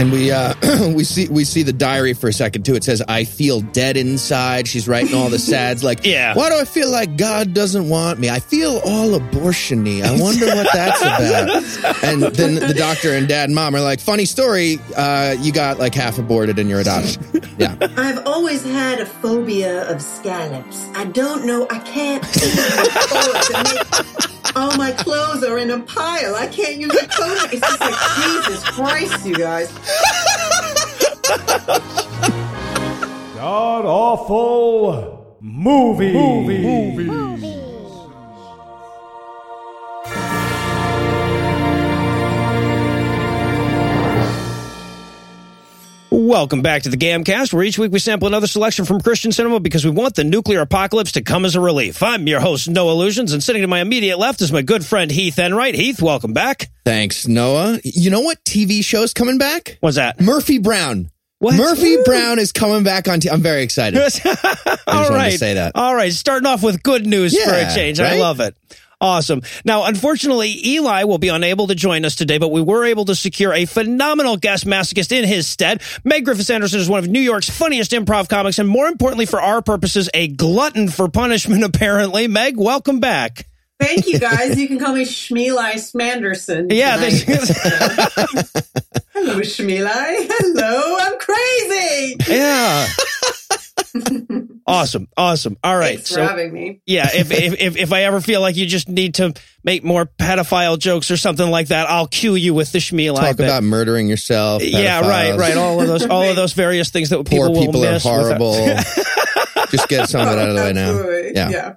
And we uh we see we see the diary for a second too. It says I feel dead inside. She's writing all the sads like Yeah. Why do I feel like God doesn't want me? I feel all abortiony. I wonder what that's about. and then the doctor and dad and mom are like, funny story, uh, you got like half aborted in your adoption. Yeah. I've always had a phobia of scallops. I don't know. I can't afford to make all my clothes are in a pile. I can't use a coat. It's just like Jesus Christ, you guys. God awful movie movie. Welcome back to the Gamcast, where each week we sample another selection from Christian cinema because we want the nuclear apocalypse to come as a relief. I'm your host, Noah Lugeons, and sitting to my immediate left is my good friend Heath Enright. Heath, welcome back. Thanks, Noah. You know what TV show's coming back? What's that? Murphy Brown. What? Murphy Woo. Brown is coming back on. T- I'm very excited. All wanted to right. say that. All right. Starting off with good news for a Yeah, change. I love it. Awesome. Now, unfortunately, Eli will be unable to join us today, but we were able to secure a phenomenal guest masochist in his stead. Meg Griffiths Anderson is one of New York's funniest improv comics, and more importantly, for our purposes, a glutton for punishment, apparently. Meg, welcome back. Thank you, guys. You can call me Schmeeli Smanderson. Yeah, Hello, Schmeeli. Hello, I'm crazy. yeah. Awesome. Awesome. All right. Thanks for So, having me. yeah, if, if, if, if I ever feel like you just need to make more pedophile jokes or something like that, I'll cue you with the Schmeeli. Talk bit. about murdering yourself. Yeah, right, right. All of those, all of those various things that people, Poor will people are miss horrible. Just get some of it out of the way now. Yeah. yeah.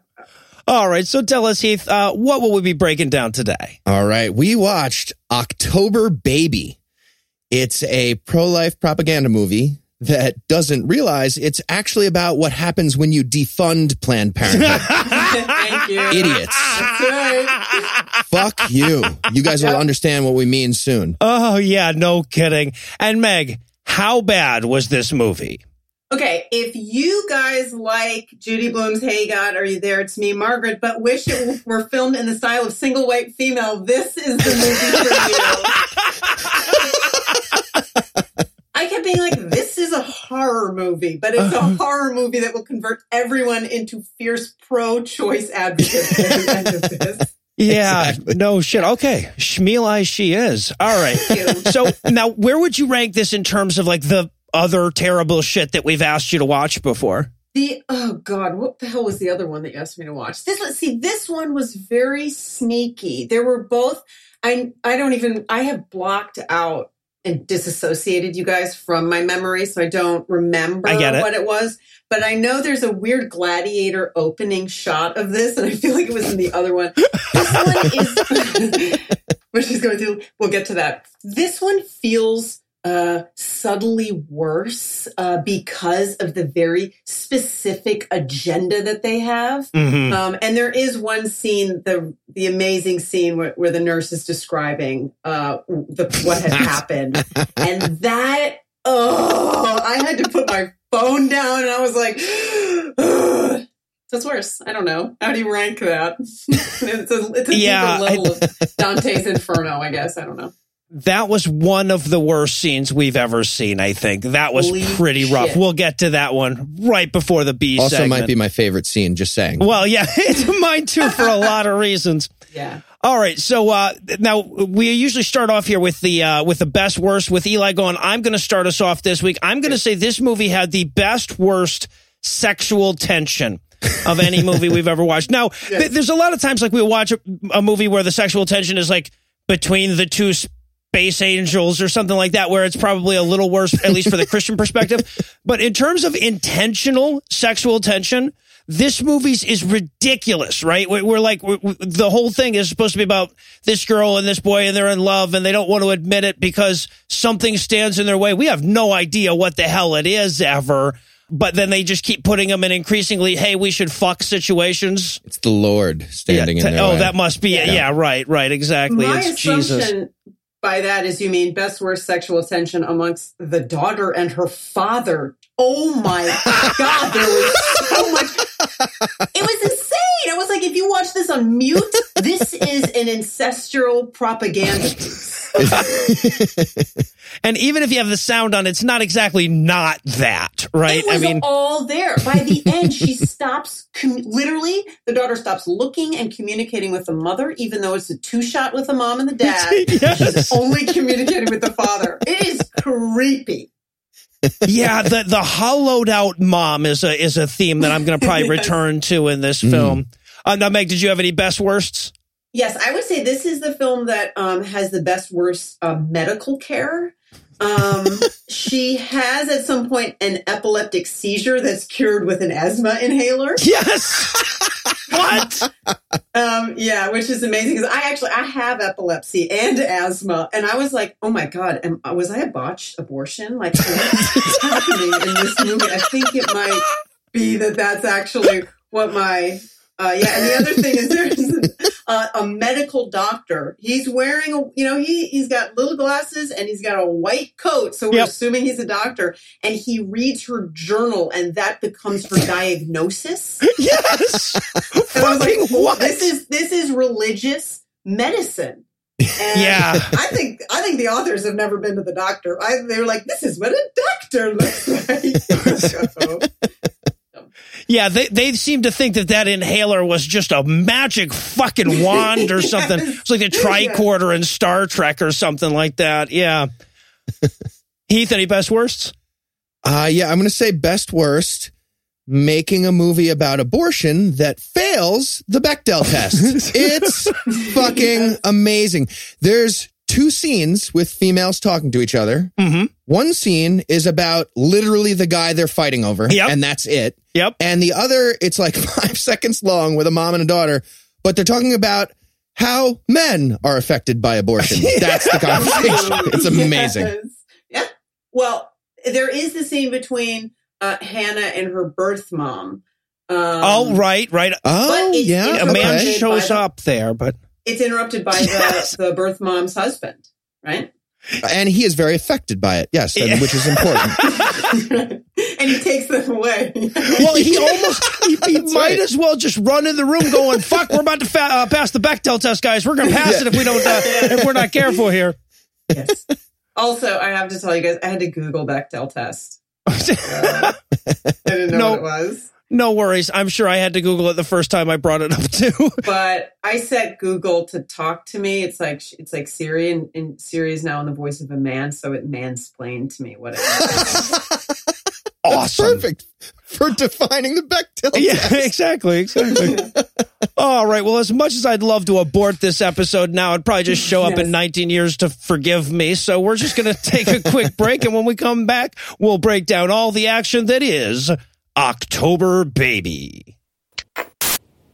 All right, so tell us, Heath, uh, what will we be breaking down today? All right. We watched October Baby. It's a pro life propaganda movie that doesn't realize it's actually about what happens when you defund Planned Parenthood. Thank you. Idiots. That's right. Fuck you. You guys will understand what we mean soon. Oh yeah, no kidding. And Meg, how bad was this movie? Okay, if you guys like Judy Blume's Hey God, Are You There? It's Me, Margaret, but wish it were filmed in the style of single white female, this is the movie for you. I kept being like, this is a horror movie, but it's a uh-huh. horror movie that will convert everyone into fierce pro choice advocates at the end of this. Yeah, Exactly. no shit. Okay, Schmeeli she is. All right. So now, where would you rank this in terms of like the other terrible shit that we've asked you to watch before? The oh god, what the hell was the other one that you asked me to watch? This let's see, this one was very sneaky. There were both I I don't even I have blocked out and disassociated you guys from my memory, so I don't remember I it. what it was. But I know there's a weird gladiator opening shot of this, and I feel like it was in the other one. This one is where she's going through. We'll get to that. This one feels uh, subtly worse uh, because of the very specific agenda that they have. Mm-hmm. Um, and there is one scene, the the amazing scene where, where the nurse is describing uh, the, what had happened, and that oh, I had to put my phone down, and I was like. So worse. I don't know. How do you rank that? it's a, it's a Yeah, deeper level of Dante's Inferno, I guess. I don't know. That was one of the worst scenes we've ever seen. I think that was Holy pretty rough. shit. We'll get to that one right before the B Also, segment. might be my favorite scene. Just saying. well, yeah, it's mine too for a lot of reasons. Yeah. All right, so uh, now we usually start off here with the uh, with the best worst. With Eli going, I'm going to start us off this week. I'm going to say this movie had the best worst sexual tension of any movie we've ever watched. Now, th- there's a lot of times like we watch a, a movie where the sexual tension is like between the two space angels or something like that, where it's probably a little worse, at least for the Christian perspective. But in terms of intentional sexual tension, this movie's is ridiculous, right? We're, we're like, we're, the whole thing is supposed to be about this girl and this boy and they're in love and they don't want to admit it because something stands in their way. We have no idea what the hell it is ever. But then they just keep putting them in increasingly, hey, we should fuck situations. It's the Lord standing Yeah, in t- their oh, way. that must be it. Yeah. Yeah, right, right, exactly. My it's Jesus. By that is you mean best worst sexual tension amongst the daughter and her father. Oh my god, there was so much. It was insane. I was like, if you watch this on mute, this is an ancestral propaganda piece. And even if you have the sound on, it's not exactly not that, right? It was I mean, all there. By the end, she stops. Com- literally, the daughter stops looking and communicating with the mother, even though it's a two shot with the mom and the dad. Yes. She's only communicating with the father. It is creepy. Yeah, the the hollowed out mom is a is a theme that I'm going to probably Yes. return to in this film. Uh, now, Meg, did you have any best worsts? Yes, I would say this is the film that um, has the best worst uh, medical care. Um, she has at some point an epileptic seizure that's cured with an asthma inhaler. Yes. what? Um, yeah, which is amazing because I actually I have epilepsy and asthma, and I was like, oh my god, am, was I a botched abortion? Like what's happening in this movie? I think it might be that that's actually what my uh, yeah. And the other thing is there's a, a medical doctor. He's wearing a you know he he's got little glasses and he's got a white coat, so we're Yep. assuming he's a doctor. And he reads her journal, and that becomes her diagnosis. Yes. And I was like? This is this is religious medicine. And Yeah. I think I think the authors have never been to the doctor. I, they were like, "This is what a doctor looks like." Yeah, they they seem to think that that inhaler was just a magic fucking wand or something. It's like a tricorder in Star Trek or something like that. Yeah. Heath, any best worsts? Uh, yeah, I'm going to say best worst making a movie about abortion that fails the Bechdel test. it's fucking amazing. There's two scenes with females talking to each other. Mm-hmm. One scene is about literally the guy they're fighting over, Yep. and that's it. Yep. And the other, it's like five seconds long with a mom and a daughter, but they're talking about how men are affected by abortion. That's the conversation. It's amazing. Yes. Yeah. Well, there is the scene between uh, Hannah and her birth mom. Um, oh, right, right. Oh, yeah. A man okay. shows up there, but It's interrupted by the, Yes. the birth mom's husband, right? And he is very affected by it. Yes, and- which is important. and he takes them away. well, he almost he, he might right. as well just run in the room going, "Fuck, we're about to fa- uh, pass the Bechdel test, guys. We're going to pass Yeah. it if we don't uh, if we're not careful here." yes. Also, I have to tell you guys, I had to Google Bechdel test. Uh, I didn't know No. what it was. No worries. I'm sure I had to Google it the first time I brought it up too. but I set Google to talk to me. It's like it's like Siri, and, and Siri is now in the voice of a man, so it mansplained to me what it is. awesome. Perfect for defining the Bechdel Yeah, test. exactly, exactly. All right. Well, as much as I'd love to abort this episode now, I'd probably just show up in 19 years to forgive me. So we're just going to take a quick break. And when we come back, we'll break down all the action that is October Baby.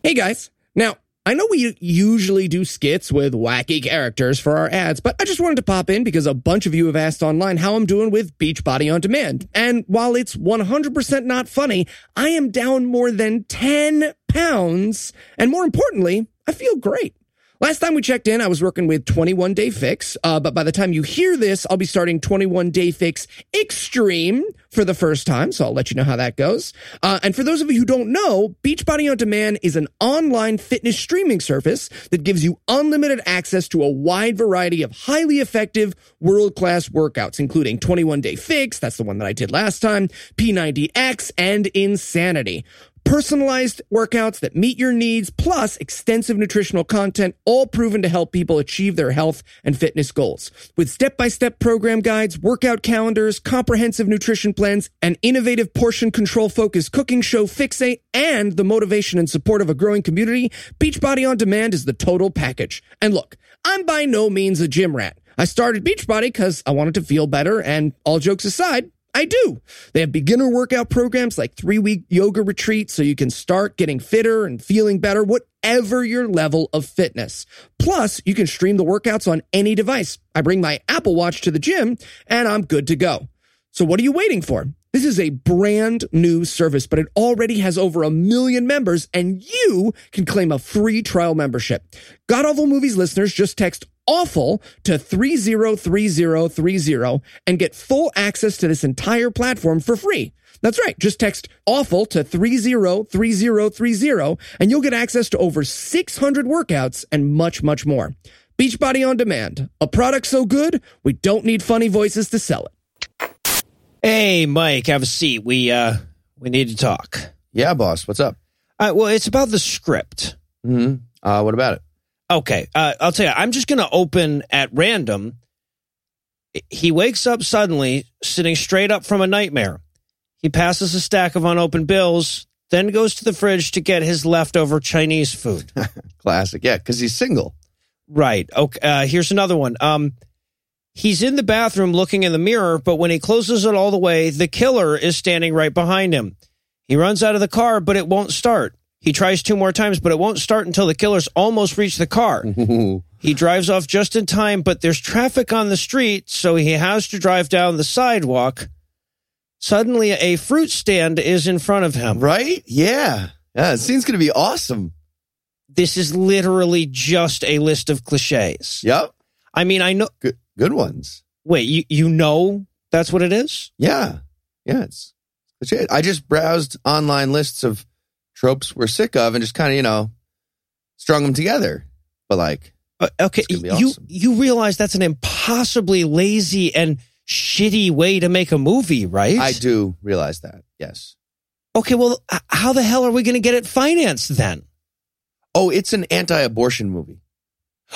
Hey guys. Now, I know we usually do skits with wacky characters for our ads, but I just wanted to pop in because a bunch of you have asked online how I'm doing with Beachbody on Demand. And while it's 100% not funny, I am down more than 10 pounds. And more importantly, I feel great. Last time we checked in, I was working with 21 Day Fix, uh, but by the time you hear this, I'll be starting 21 Day Fix Extreme for the first time, so I'll let you know how that goes. Uh, and for those of you who don't know, Beachbody On Demand is an online fitness streaming service that gives you unlimited access to a wide variety of highly effective, world-class workouts, including 21 Day Fix, that's the one that I did last time, P90X, and Insanity personalized workouts that meet your needs, plus extensive nutritional content, all proven to help people achieve their health and fitness goals. With step by step program guides, workout calendars, comprehensive nutrition plans, an innovative portion control focused cooking show Fixate, and the motivation and support of a growing community, Beachbody On Demand is the total package. And look, I'm by no means a gym rat. I started Beachbody because I wanted to feel better, and all jokes aside, I do. They have beginner workout programs like three week yoga retreats so you can start getting fitter and feeling better, whatever your level of fitness. Plus, you can stream the workouts on any device. I bring my Apple Watch to the gym and I'm good to go. So what are you waiting for? This is a brand new service, but it already has over a million members and you can claim a free trial membership. God Awful Movies listeners just text awful to 303030 and get full access to this entire platform for free. That's right. Just text awful to 303030 and you'll get access to over 600 workouts and much, much more. Beachbody on Demand, a product so good we don't need funny voices to sell it. Hey, Mike, have a seat. We uh we need to talk. Yeah, boss. What's up? Uh, well, it's about the script. Mm-hmm. Uh, what about it? Okay, uh, I'll tell you. I'm just going to open at random. He wakes up suddenly, sitting straight up from a nightmare. He passes a stack of unopened bills, then goes to the fridge to get his leftover Chinese food. Classic. Yeah, because he's single. right. Okay. Uh, here's another one. Um, he's in the bathroom looking in the mirror, but when he closes it all the way, the killer is standing right behind him. He runs out of the car, but it won't start. He tries two more times, but it won't start until the killer's almost reach the car. He drives off just in time, but there's traffic on the street, so he has to drive down the sidewalk. Suddenly, a fruit stand is in front of him. right? Yeah. Yeah, it seems going to be awesome. This is literally just a list of cliches. Yep. I mean, I know. Good, good ones. Wait, you, you know that's what it is? Yeah. Yeah, it's. I just browsed online lists of tropes we're sick of and just kind of, you know, strung them together. But like, Uh, okay, you awesome. you realize that's an impossibly lazy and shitty way to make a movie, right? I do realize that. Yes. Okay, well, how the hell are we going to get it financed then? Oh, it's an anti-abortion movie.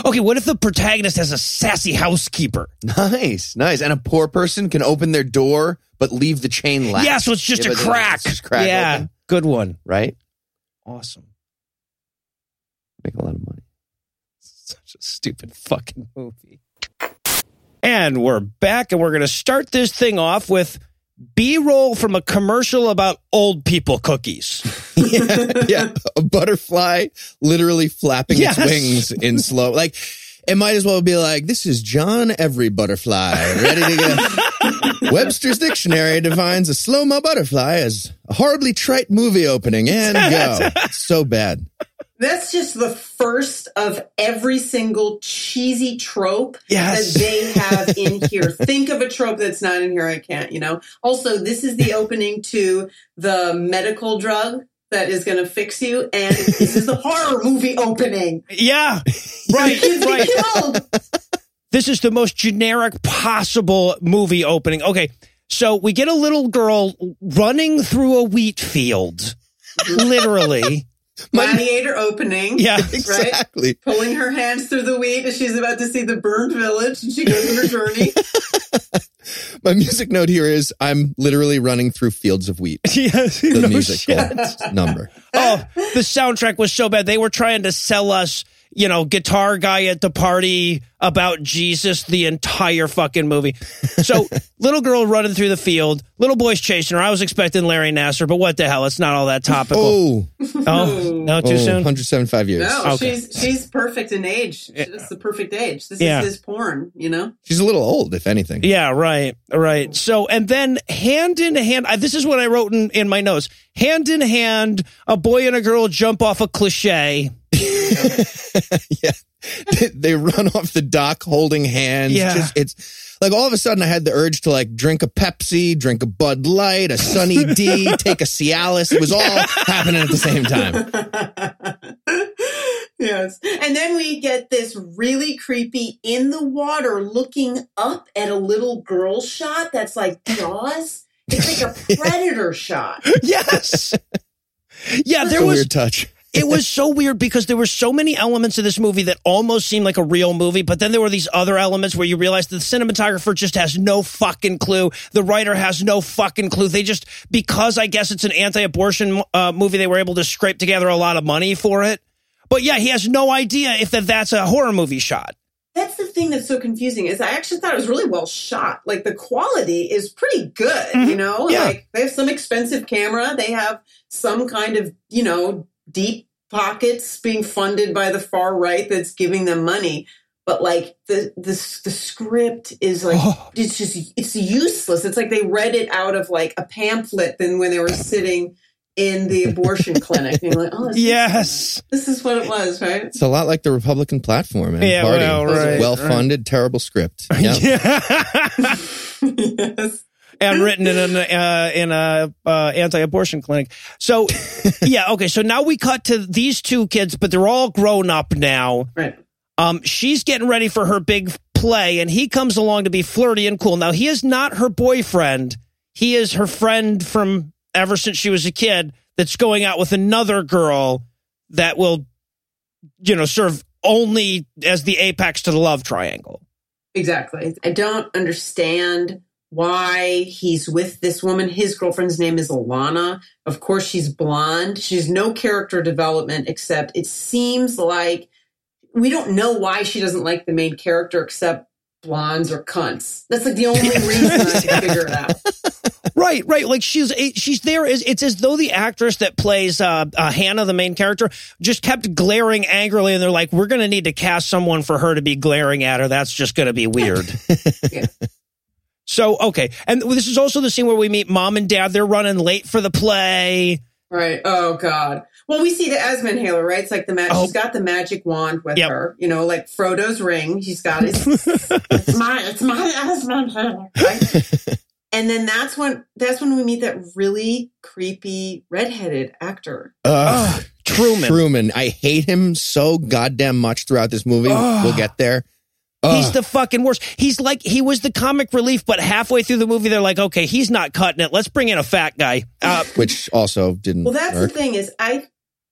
Okay, what if the protagonist has a sassy housekeeper? Nice, nice. And a poor person can open their door but leave the chain latch. Yeah, so it's just Yeah, a crack. just crack yeah, open, good one. right? Awesome. Make a lot of money. Such a stupid fucking movie. And we're back, and we're going to start this thing off with B roll from a commercial about old people cookies. yeah, yeah, a butterfly literally flapping Yes. its wings in slow. Like it might as well be like, "This is John Every Butterfly, ready to go." Webster's dictionary defines a slow mo butterfly as a horribly trite movie opening and go. so bad. That's just the first of every single cheesy trope Yes. that they have in here. Think of a trope that's not in here. I can't, you know. Also, this is the opening to the medical drug that is going to fix you, and this is the horror movie opening. Yeah, right, right. killed. This is the most generic possible movie opening. Okay, so we get a little girl running through a wheat field, literally. Gladiator opening. Yeah. Exactly. Pulling her hands through the wheat as she's about to see the burned village, and she goes on her journey. My music note here is I'm literally running through fields of wheat. Yes, The no musical shit. number. Oh, the soundtrack was so bad. They were trying to sell us, you know, guitar guy at the party about Jesus the entire fucking movie. So, little girl running through the field, little boy's chasing her. I was expecting Larry Nassar, but what the hell? It's not all that topical. Oh, Oh, no, too oh, soon. 175 years. No, Okay. she's she's perfect in age. It's the perfect age. This Yeah. is his porn, you know. She's a little old, if anything. Yeah, right, right. So, and then hand in hand, I, this is what I wrote in, in my notes. Hand in hand, a boy and a girl jump off a cliche. yeah. They, they run off the dock holding hands. Yeah. Just, it's like all of a sudden I had the urge to like drink a Pepsi, drink a Bud Light, a Sunny D, take a Cialis. It was all happening at the same time. yes. And then we get this really creepy in the water looking up at a little girl shot that's like Jaws. It's like a predator shot. Yes. Yeah, there a was weird touch. It was so weird because there were so many elements of this movie that almost seemed like a real movie, but then there were these other elements where you realize the cinematographer just has no fucking clue. The writer has no fucking clue. They just, because I guess it's an anti-abortion uh, movie, they were able to scrape together a lot of money for it. But yeah, he has no idea if that that's a horror movie shot. That's the thing that's so confusing is I actually thought it was really well shot. Like the quality is pretty good, you know? Yeah. Like they have some expensive camera, they have some kind of, you know, deep pockets being funded by the far right that's giving them money. But like the the the script is like Oh. it's just it's useless. It's like they read it out of like a pamphlet than when they were sitting in the abortion clinic. And you're like, oh, this, Yes. this is what it was, right? It's a lot like the Republican platform and Yeah, party. well, right, well funded, terrible script. Yeah. Yeah. yes. And written in an uh, in a uh, anti-abortion clinic. So, yeah, okay. So now we cut to these two kids, but they're all grown up now. Right. Um, she's getting ready for her big play, and he comes along to be flirty and cool. Now, he is not her boyfriend. He is her friend from ever since she was a kid that's going out with another girl that will, you know, serve only as the apex to the love triangle. Exactly. I don't understand why he's with this woman. His girlfriend's name is Alana. Of course, she's blonde. She's no character development except it seems like we don't know why she doesn't like the main character except blondes or cunts. That's like the only reason I can figure it out. Right, right. Like she's she's there. It's as though the actress that plays uh, uh, Hannah, the main character, just kept glaring angrily, and they're like, "We're going to need to cast someone for her to be glaring at her. That's just going to be weird." Yeah. So okay, and this is also the scene where we meet mom and dad. They're running late for the play. Right. Oh God. Well, we see the Esmond Halo, right? It's like the magic. Oh. She's got the magic wand with Yep. her. You know, like Frodo's ring. She's got it. it's my, it's my Esmond Halo, right? and then that's when that's when we meet that really creepy redheaded actor. Ugh. Truman. Truman. I hate him so goddamn much throughout this movie. Ugh. We'll get there. He's the fucking worst. He's like he was the comic relief, but halfway through the movie, they're like, okay, he's not cutting it. Let's bring in a fat guy. Uh, which also didn't Well, that's work. the thing is, I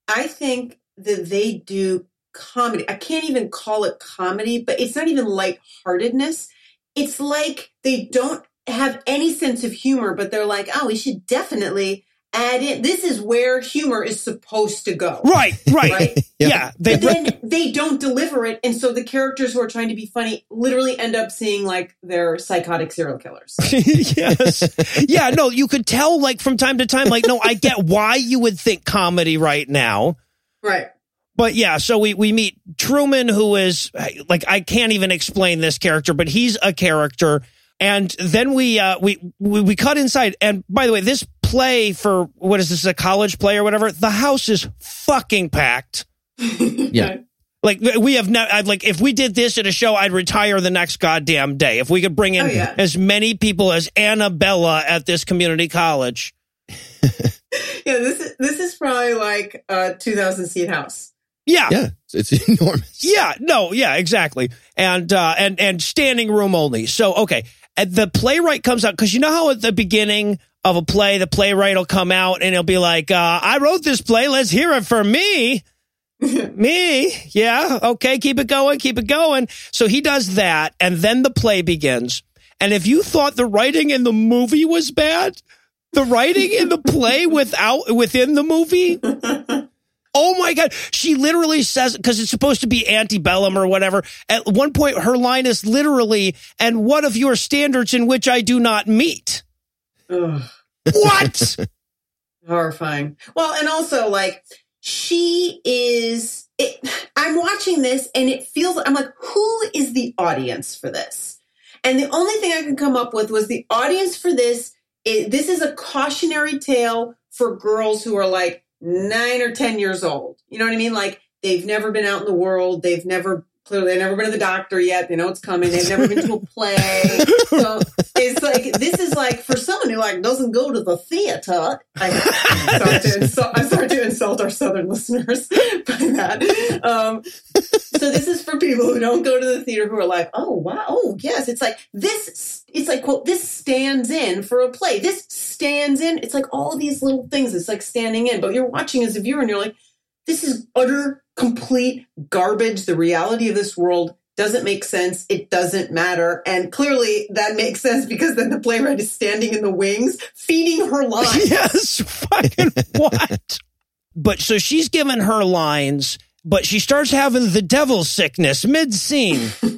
I think that they do comedy. I can't even call it comedy, but it's not even lightheartedness. It's like they don't have any sense of humor, but they're like, oh, we should definitely add in. This is where humor is supposed to go. right, right, Right. Yep. yeah. They, But then they don't deliver it, and so the characters who are trying to be funny literally end up seeing like they're psychotic serial killers. yes. Yeah, no, you could tell like from time to time, like, no, I get why you would think comedy right now. right. But yeah, so we, we meet Truman, who is like, I can't even explain this character, but he's a character. And then we, uh, we, we, we cut inside. And by the way, this play for what is this, a college play or whatever? The house is fucking packed. Yeah. Like we have not, I'd like, if we did this at a show, I'd retire the next goddamn day. If we could bring in Oh, yeah. as many people as Annabella at this community college. Yeah, this is this is probably like a two thousand seat house. Yeah. Yeah, it's, it's enormous. Yeah, no, yeah, exactly. And uh and and standing room only. So okay. And the playwright comes out because you know how at the beginning of a play, the playwright will come out and he'll be like, uh, I wrote this play, let's hear it for me. me. Yeah, okay, keep it going, keep it going. So he does that, and then the play begins. And if you thought the writing in the movie was bad, the writing in the play without within the movie Oh my God. She literally says, because it's supposed to be antebellum or whatever. At one point, her line is literally, and what of your standards in which I do not meet? Ugh, What? horrifying. Well, and also like she is. It, I'm watching this and it feels. I'm like, who is the audience for this? And the only thing I can come up with was the audience for this. Is, this is a cautionary tale for girls who are like nine or ten years old. You know what I mean? Like they've never been out in the world. They've never clearly they've never been to the doctor yet. They know it's coming. They've never been to a play. So it's like this is like for someone who like doesn't go to the theater. I, sorry to insult, I'm sorry to insult our southern listeners by that. Um, so this is for people who don't go to the theater who are like, oh wow, oh yes, it's like this. It's like quote this stands in for a play. This stands in. It's like all these little things. It's like standing in, but you're watching as a viewer and you're like, this is utter complete garbage. The reality of this world doesn't make sense. It doesn't matter. And clearly that makes sense because then the playwright is standing in the wings feeding her lines. yes. Fucking what? But so she's given her lines, but she starts having the devil sickness mid scene.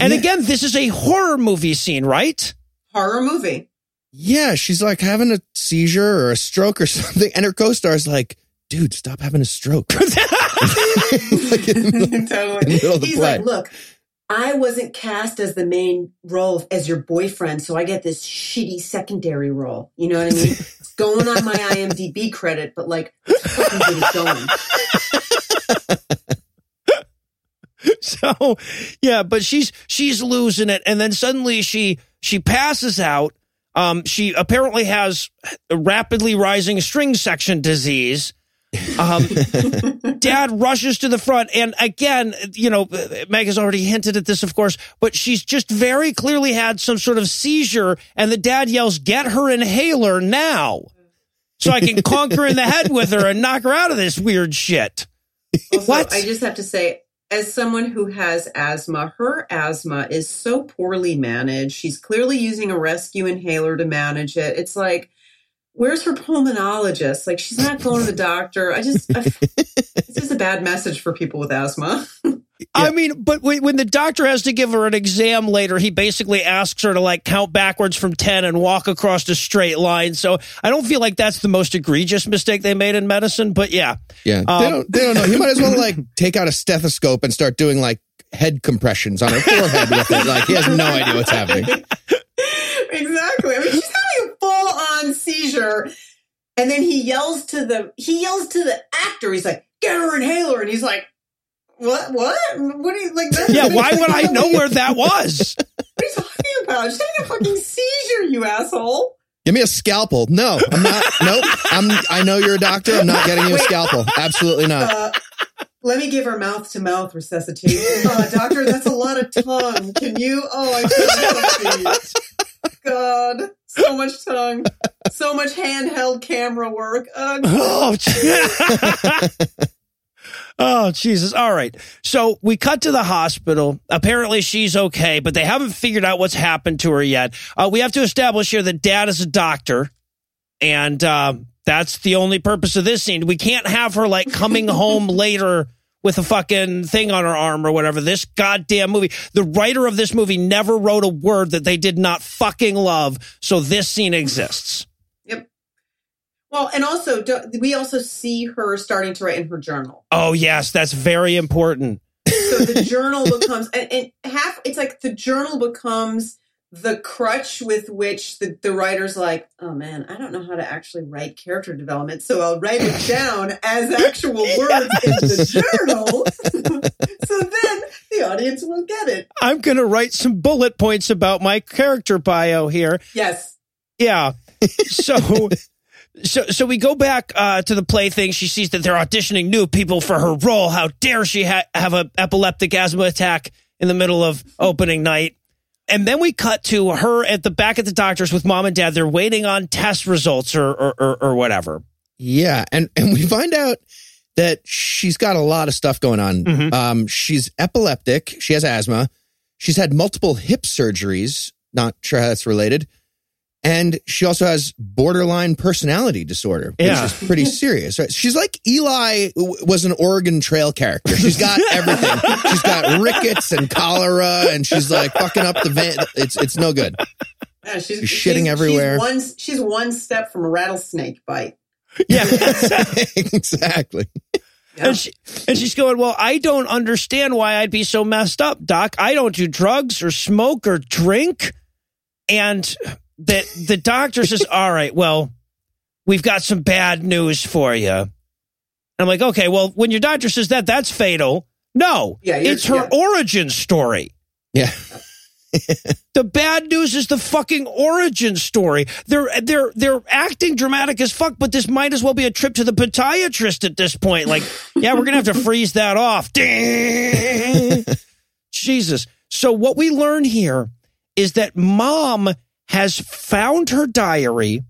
And Yeah. again, this is a horror movie scene, right? Horror movie. Yeah, she's like having a seizure or a stroke or something, and her co-star's like, "Dude, stop having a stroke." Like, in the totally. in the middle of the He's play. like, look, I wasn't cast as the main role as your boyfriend, so I get this shitty secondary role. You know what I mean? it's going on my IMDb credit, but like, let's fucking get it going. so yeah but she's she's losing it and then suddenly she she passes out um she apparently has a rapidly rising string section disease Um, dad rushes to the front. And again, you know, Meg has already hinted at this, of course, but she's just very clearly had some sort of seizure. And the dad yells, Get her inhaler now. So I can conquer in the head with her and knock her out of this weird shit. Also, What? I just have to say, as someone who has asthma, her asthma is so poorly managed. She's clearly using a rescue inhaler to manage it. It's like, where's her pulmonologist? Like, she's not going to the doctor. I just, I, it's just a bad message for people with asthma. I mean, but when when the doctor has to give her an exam later, he basically asks her to like count backwards from 10 and walk across a straight line. So I don't feel like that's the most egregious mistake they made in medicine, but yeah. Yeah, Um, they don't. They don't know. He might as well like take out a stethoscope and start doing like head compressions on her forehead with it. Like he has no idea what's happening. exactly. I mean, she's having a full on seizure. And then he yells to the he yells to the actor. He's like, "Get her inhaler," and he's like, "What? What? What are you like?" That, Yeah, why would I know where that was? What are you talking about? She's having a fucking seizure, you asshole. Give me a scalpel. No, I'm not. Nope. I'm. I know you're a doctor. I'm not getting you a scalpel. Absolutely not. Uh, let me give her mouth to mouth resuscitation. Uh, doctor, that's a lot of tongue. Can you? Oh, I can't help it. God, so much tongue, so much handheld camera work. Uh, Oh, gee- oh, Jesus. All right. So we cut to the hospital. Apparently she's okay, but they haven't figured out what's happened to her yet. Uh, we have to establish here that dad is a doctor, and uh, that's the only purpose of this scene. We can't have her like coming home later with a fucking thing on her arm or whatever. This goddamn movie. The writer of this movie never wrote a word that they did not fucking love. So this scene exists. Yep. Well, and also, we also see her starting to write in her journal. Oh, yes. That's very important. So the journal becomes, and, and half, it's like the journal becomes the crutch with which the, the writer's like, oh man, I don't know how to actually write character development. So I'll write it down as actual words in the journal. so then the audience will get it. I'm going to write some bullet points about my character bio here. Yes. Yeah. So. So, so we go back uh, to the play thing. She sees that they're auditioning new people for her role. How dare she ha- have an epileptic asthma attack in the middle of opening night? And then we cut to her at the back at the doctor's with mom and dad. They're waiting on test results or or, or, or whatever. Yeah, and and we find out that she's got a lot of stuff going on. Mhm. Um, she's epileptic. She has asthma. She's had multiple hip surgeries. Not sure how that's related. And she also has borderline personality disorder, which Yeah. is pretty serious. Right? She's like Eli was an Oregon Trail character. She's got everything. she's got rickets and cholera, and she's like fucking up the van. It's it's no good. Yeah, she's, She's shitting everywhere. She's one, she's one step from a rattlesnake bite. Yeah. exactly. Yeah. And, she, and she's going, Well, I don't understand why I'd be so messed up, Doc. I don't do drugs or smoke or drink. And the, the doctor says, All right, well, we've got some bad news for you. I'm like, Okay, well, when your doctor says that, that's fatal. No, Yeah, it's her yeah. origin story. Yeah. The bad news is the fucking origin story. They're they're they're acting dramatic as fuck, but this might as well be a trip to the podiatrist at this point. Like, yeah, we're gonna have to freeze that off. Jesus. So what we learn here is that mom has found her diary,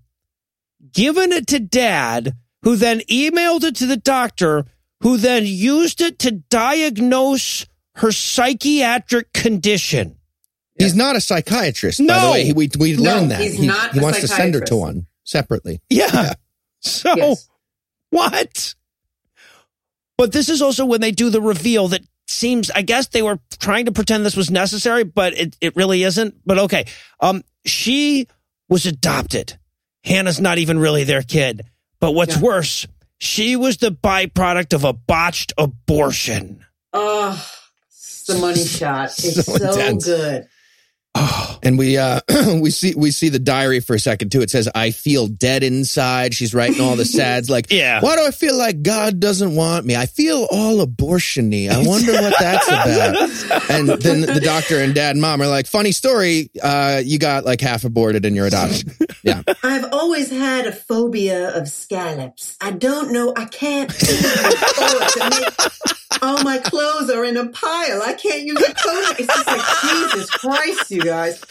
given it to dad, who then emailed it to the doctor, who then used it to diagnose her psychiatric condition. He's not a psychiatrist, by No. the way. He, we we No, learned that. he's he not he a wants to send her to one separately. Yeah. So Yes. what? But this is also when they do the reveal that seems I guess they were trying to pretend this was necessary, but it, it really isn't. But okay. Um she was adopted. Hannah's not even really their kid. But what's Yeah. worse, she was the byproduct of a botched abortion. Oh, the money shot. It's So so, intense. Good. And we uh we see we see the diary for a second too. It says, "I feel dead inside." She's writing all the sads like, Yeah. Why do I feel like God doesn't want me? I feel all abortiony. I wonder what that's about. and then the doctor and dad and mom are like, "Funny story. Uh, you got like half aborted in your adoption." Yeah. I've always had a phobia of scallops. I don't know. I can't all my clothes are in a pile. I can't use a coat. It's just like Jesus Christ, you guys.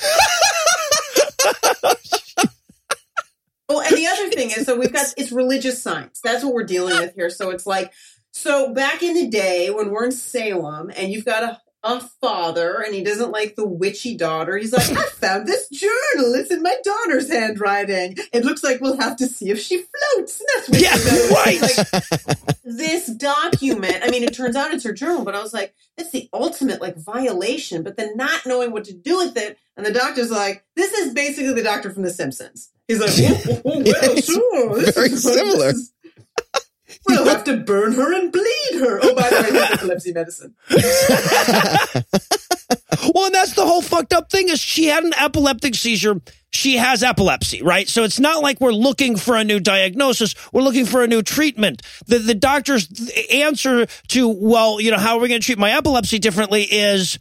Oh, and the other thing is, so we've got it's religious science. That's what we're dealing with here. So it's like, so back in the day when we're in Salem, and you've got a a father and he doesn't like the witchy daughter. He's like, I found this journal. It's in my daughter's handwriting. It looks like we'll have to see if she floats. And that's what Yeah, she right. Like, this document, I mean, it turns out it's her journal, but I was like, that's the ultimate like violation, but then not knowing what to do with it. And the doctor's like, this is basically the doctor from The Simpsons. He's like, oh, oh, oh, well, Yeah, sure. this very is similar. this is. We'll have to burn her and bleed her. Oh, by the way, that's epilepsy medicine. Well, and that's the whole fucked up thing is she had an epileptic seizure. She has epilepsy, right? So it's not like we're looking for a new diagnosis. We're looking for a new treatment. The the doctor's answer to, well, you know, how are we going to treat my epilepsy differently is,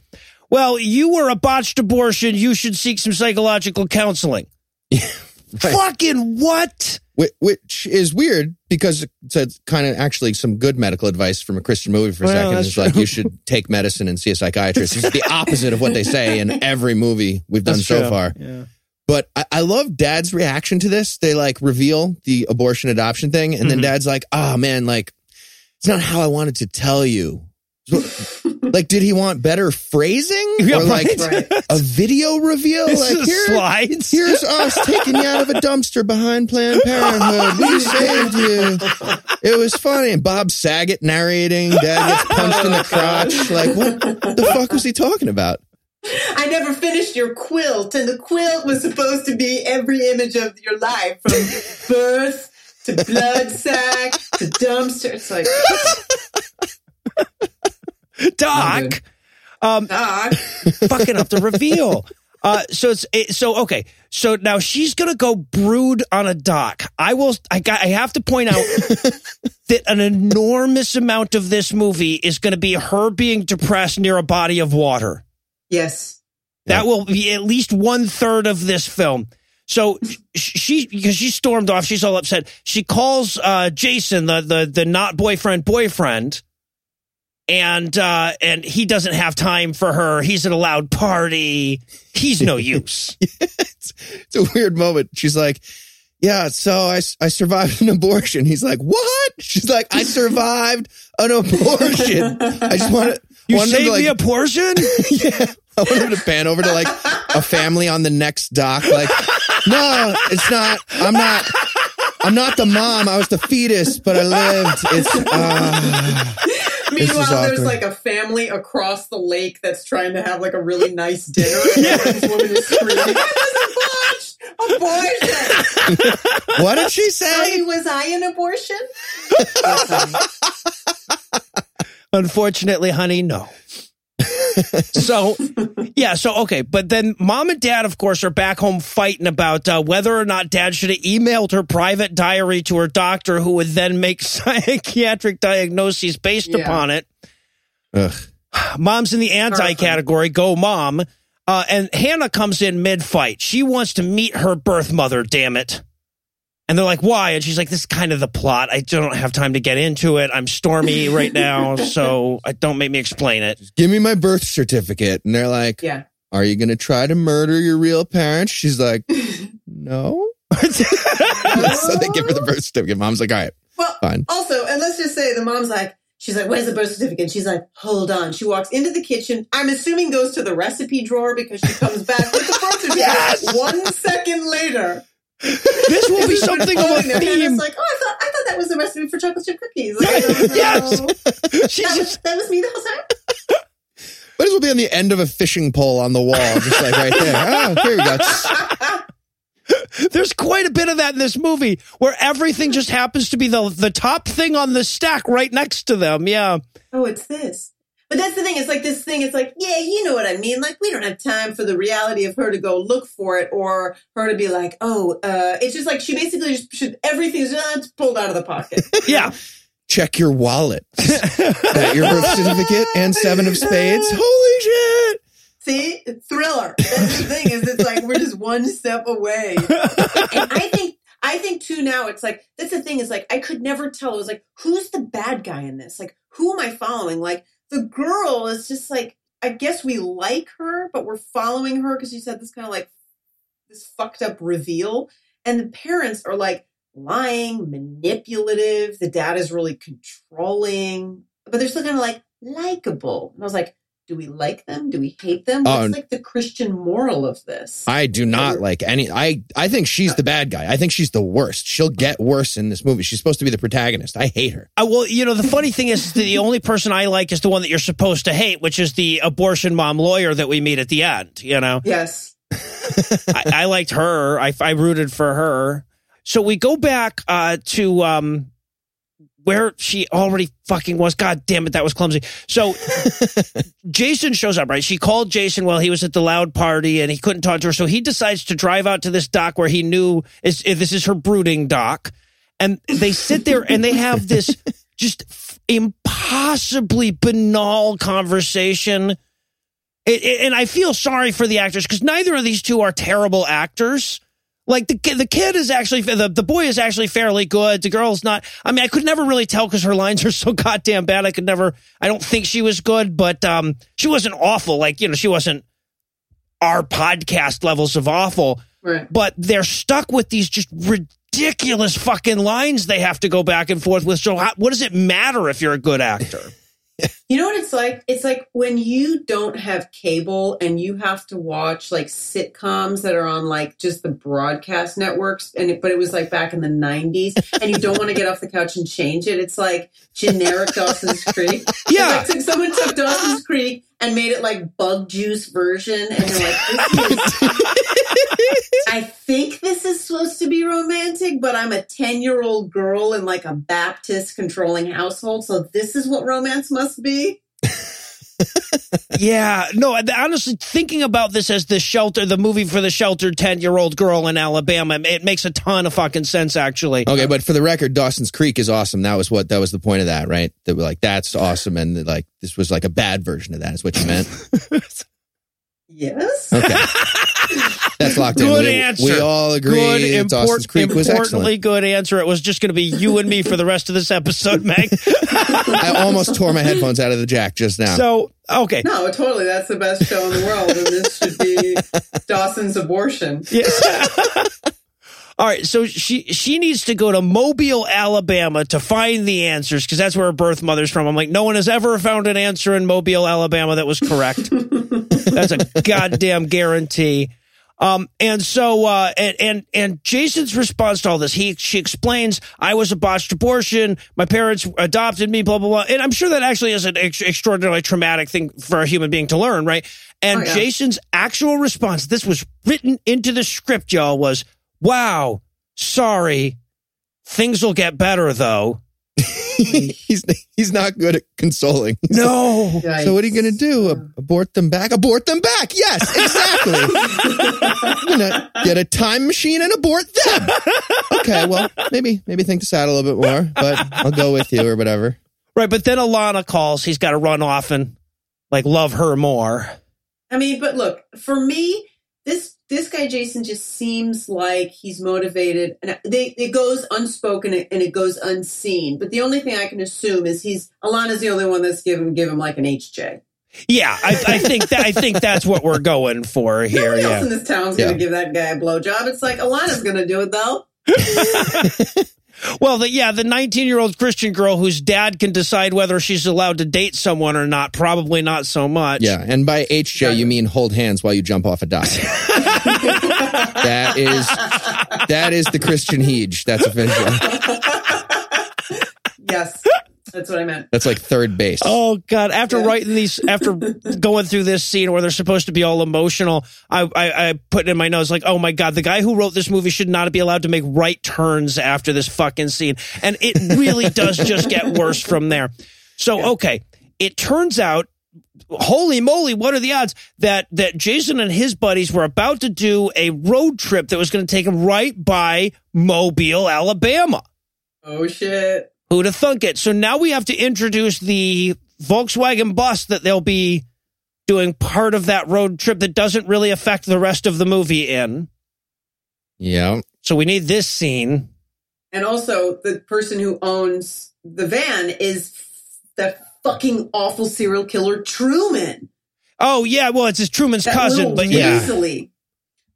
well, you were a botched abortion. You should seek some psychological counseling. Fucking what? Whi- Which is weird because it's kind of actually some good medical advice from a Christian movie for a Well, second. It's like you should take medicine and see a psychiatrist. It's the opposite of what they say in every movie we've done That's so true. far. Yeah. But I, I love dad's reaction to this. They like reveal the abortion adoption thing, and then Mhm. dad's like, oh man, like, it's not how I wanted to tell you. Like, did he want better phrasing? Yeah, or like right. Right. a video reveal? This like, is here, slides. Here's us taking you out of a dumpster behind Planned Parenthood. We saved you. It was funny. And Bob Saget narrating. Dad gets punched in the crotch. Like, what the fuck was he talking about? I never finished your quilt, and the quilt was supposed to be every image of your life from birth to blood sack to dumpster. It's like, Doc. Um, Doc, fucking up the reveal. Uh, so it's it, so okay. So now she's gonna go brood on a dock. I will. I got. I have to point out that an enormous amount of this movie is going to be her being depressed near a body of water. yes. That will be at least one third of this film. So sh- she, because she stormed off, she's all upset. She calls uh, Jason, the the the not boyfriend boyfriend, and uh, and he doesn't have time for her. He's at a loud party. He's no use. it's, it's a weird moment. She's like, yeah, so I, I survived an abortion. He's like, what? She's like, I survived an abortion. I just want to, You wanted saved to like, me a portion. yeah. I want him to pan over to like a family on the next dock. Like, no, it's not. I'm not. I'm not the mom. I was the fetus, but I lived. It's. Uh, Meanwhile, there's awkward. like a family across the lake that's trying to have like a really nice dinner, and this woman is screaming, "I was a botched abortion! what did she Honey, say? was I an abortion?" Yes, honey. Unfortunately, honey, no. So, yeah, so okay, but then mom and dad, of course, are back home fighting about uh, whether or not dad should have emailed her private diary to her doctor, who would then make psychiatric diagnoses based Yeah. upon it. Ugh. Mom's in the anti category, go mom. Uh, and Hannah comes in mid fight. She wants to meet her birth mother, damn it. And they're like, why? And she's like, this is kind of the plot. I don't have time to get into it. I'm stormy right now, so I don't make me explain it. Give me my birth certificate. And they're like, Yeah. Are you going to try to murder your real parents? She's like, No. so they give her the birth certificate. Mom's like, All right, Well, fine. also, and let's just say the mom's like, she's like, where's the birth certificate? She's like, hold on. She walks into the kitchen. I'm assuming goes to the recipe drawer because she comes back with the birth certificate Yes! one second later. This will be something of a floating there, and theme. It's like, oh, I thought, I thought that was the recipe for chocolate chip cookies. Like, no, no, Yes. She's That was, that was me the whole time. Might as well be on the end of a fishing pole on the wall, just like right there. Oh, here we go. there's quite a bit of that in this movie where everything just happens to be the the top thing on the stack right next to them. Yeah. Oh, it's this. But that's the thing. It's like this thing. It's like, yeah, you know what I mean. Like, we don't have time for the reality of her to go look for it or her to be like, oh, uh, it's just like she basically just should everything's just pulled out of the pocket. Yeah. Check your wallet. Your birth certificate and seven of spades. Holy shit. See, thriller. That's the thing is, it's like we're just one step away. and I think, I think too. Now it's like that's the thing is like I could never tell. It was like who's the bad guy in this? Like who am I following? Like the girl is just like I guess we like her, but we're following her because she said this kind of like this fucked up reveal, and the parents are like lying, manipulative. The dad is really controlling, but they're still kind of like likable. And I was like, do we like them? Do we hate them? Oh, What's like the Christian moral of this? I do not like any. I I think she's the bad guy. I think she's the worst. She'll get worse in this movie. She's supposed to be the protagonist. I hate her. Uh, well, you know, the funny thing is the only person I like is the one that you're supposed to hate, which is the abortion mom lawyer that we meet at the end. You know, yes. I, I liked her. I, I rooted for her. So we go back uh, to um, where she already fucking was. God damn it, that was clumsy. So Jason shows up, right? She called Jason while he was at the loud party and he couldn't talk to her. So he decides to drive out to this dock where he knew is this is her brooding dock. And they sit there and they have this just impossibly banal conversation. It, it- and I feel sorry for the actors because neither of these two are terrible actors. Like the kid, the kid is actually the the boy is actually fairly good. The girl's not. I mean, I could never really tell because her lines are so goddamn bad. I could never. I don't think she was good, but um, she wasn't awful. Like you know, she wasn't our podcast levels of awful. Right. But they're stuck with these just ridiculous fucking lines they have to go back and forth with. So how, what does it matter if you're a good actor? You know what it's like? It's like when you don't have cable and you have to watch like sitcoms that are on like just the broadcast networks. And it, but it was like back in the '90s, and you don't want to get off the couch and change it. It's like generic Dawson's Creek. Yeah. It's like someone took Dawson's Creek and made it like bug juice version, and you're like, this is. I think this is supposed to be romantic, but I'm a 10 year old girl in like a Baptist controlling household. So this is what romance must be. yeah, no. Honestly, thinking about this as the shelter, the movie for the sheltered ten-year-old girl in Alabama, it makes a ton of fucking sense. Actually, Okay, but for the record, Dawson's Creek is awesome. That was what that was the point of that, right? That we're like that's awesome, and like this was like a bad version of that. Is what you meant? Yes. Okay, that's locked in. Good we, answer. We all agree. good, that import, Dawson's Creek was importantly excellent. good answer. It was just going to be you and me for the rest of this episode, Meg. I almost tore my headphones out of the jack just now. so, okay, No, totally. That's the best show in the world. And this should be Dawson's abortion. Yeah. All right, so she she needs to go to Mobile, Alabama to find the answers because that's where her birth mother's from. I'm like, no one has ever found an answer in Mobile, Alabama that was correct. That's a goddamn guarantee. Um, and so, uh, and, and, and Jason's response to all this, he, she explains, I was a botched abortion. My parents adopted me, blah, blah, blah. And I'm sure that actually is an ex- extraordinarily traumatic thing for a human being to learn, right? And Oh, yeah. Jason's actual response, this was written into the script, y'all, was, wow, sorry. Things will get better though. he's he's not good at consoling. No. So what are you going to do? Ab- abort them back? Abort them back? Yes, exactly. I'm going to get a time machine and abort them. Okay, well, maybe maybe think this out a little bit more, but I'll go with you or whatever. Right. But then Alana calls. He's got to run off and like love her more. I mean, but look, for me, this this guy Jason just seems like he's motivated, and they it goes unspoken and it goes unseen. But the only thing I can assume is he's Alana's the only one that's given give him like an HJ. Yeah, I, I think that I think that's what we're going for here. Nobody else in this town's Yeah. gonna give that guy a blowjob. It's like Alana's gonna do it though. Well, the, yeah, the 19 year old Christian girl whose dad can decide whether she's allowed to date someone or not. Probably not so much. Yeah, and by HJ you mean hold hands while you jump off a dock. that is that is the Christian Hege. That's official. Yes, that's what I meant. That's like third base. Oh God! After Yeah. writing these, after going through this scene where they're supposed to be all emotional, I, I I put in my nose like, oh my God, the guy who wrote this movie should not be allowed to make right turns after this fucking scene, and it really does just get worse from there. So okay, it turns out, holy moly, what are the odds that that Jason and his buddies were about to do a road trip that was going to take them right by Mobile, Alabama? Oh shit! Who'd have thunk it? So now we have to introduce the Volkswagen bus that they'll be doing part of that road trip that doesn't really affect the rest of the movie in. Yeah. So we need this scene. And also, the person who owns the van is that fucking awful serial killer Truman. Oh yeah, well it's his Truman's That cousin, little but yeah. weaselly.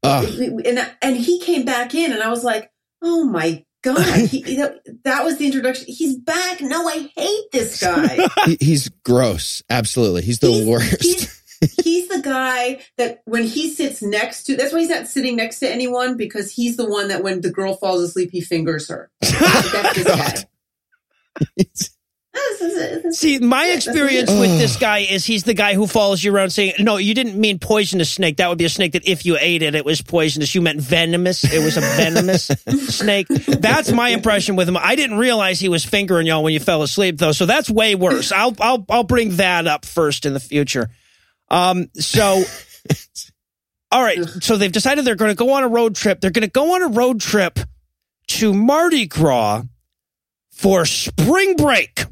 Ugh. And and he came back in, and I was like, oh my god, he, that, that was the introduction. He's back. No, I hate this guy. He, he's gross. Absolutely. He's the He's- worst. He's, he's the guy that when he sits next to, that's why he's not sitting next to anyone because he's the one that when the girl falls asleep, he fingers her. That's his guy. See, my experience with this guy is he's the guy who follows you around saying, "No, you didn't mean poisonous snake. That would be a snake that if you ate it, it was poisonous. You meant venomous. It was a venomous snake." That's my impression with him. I didn't realize he was fingering y'all when you fell asleep, though. So that's way worse. I'll I'll I'll bring that up first in the future. Um. So. All right, so they've decided they're going to go on a road trip. They're going to go on a road trip to Mardi Gras for spring break.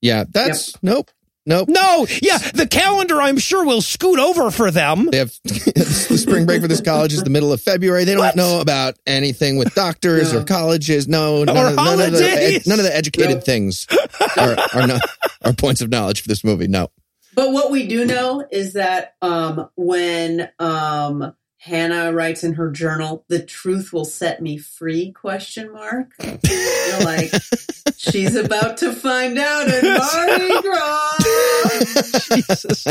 Yeah. That's nope. Nope. No, yeah, the calendar I'm sure will scoot over for them. They have the spring break for this college is the middle of February. They don't What? know about anything with doctors No. or colleges. No, none, Or of, none, of the, holidays. none of the educated No. things are, are, not, are points of knowledge for this movie. No. But what we do know is that um, when um, Hannah writes in her journal, "The truth will set me free?" Question mark. You're like, she's about to find out at Mardi Gras. Jesus.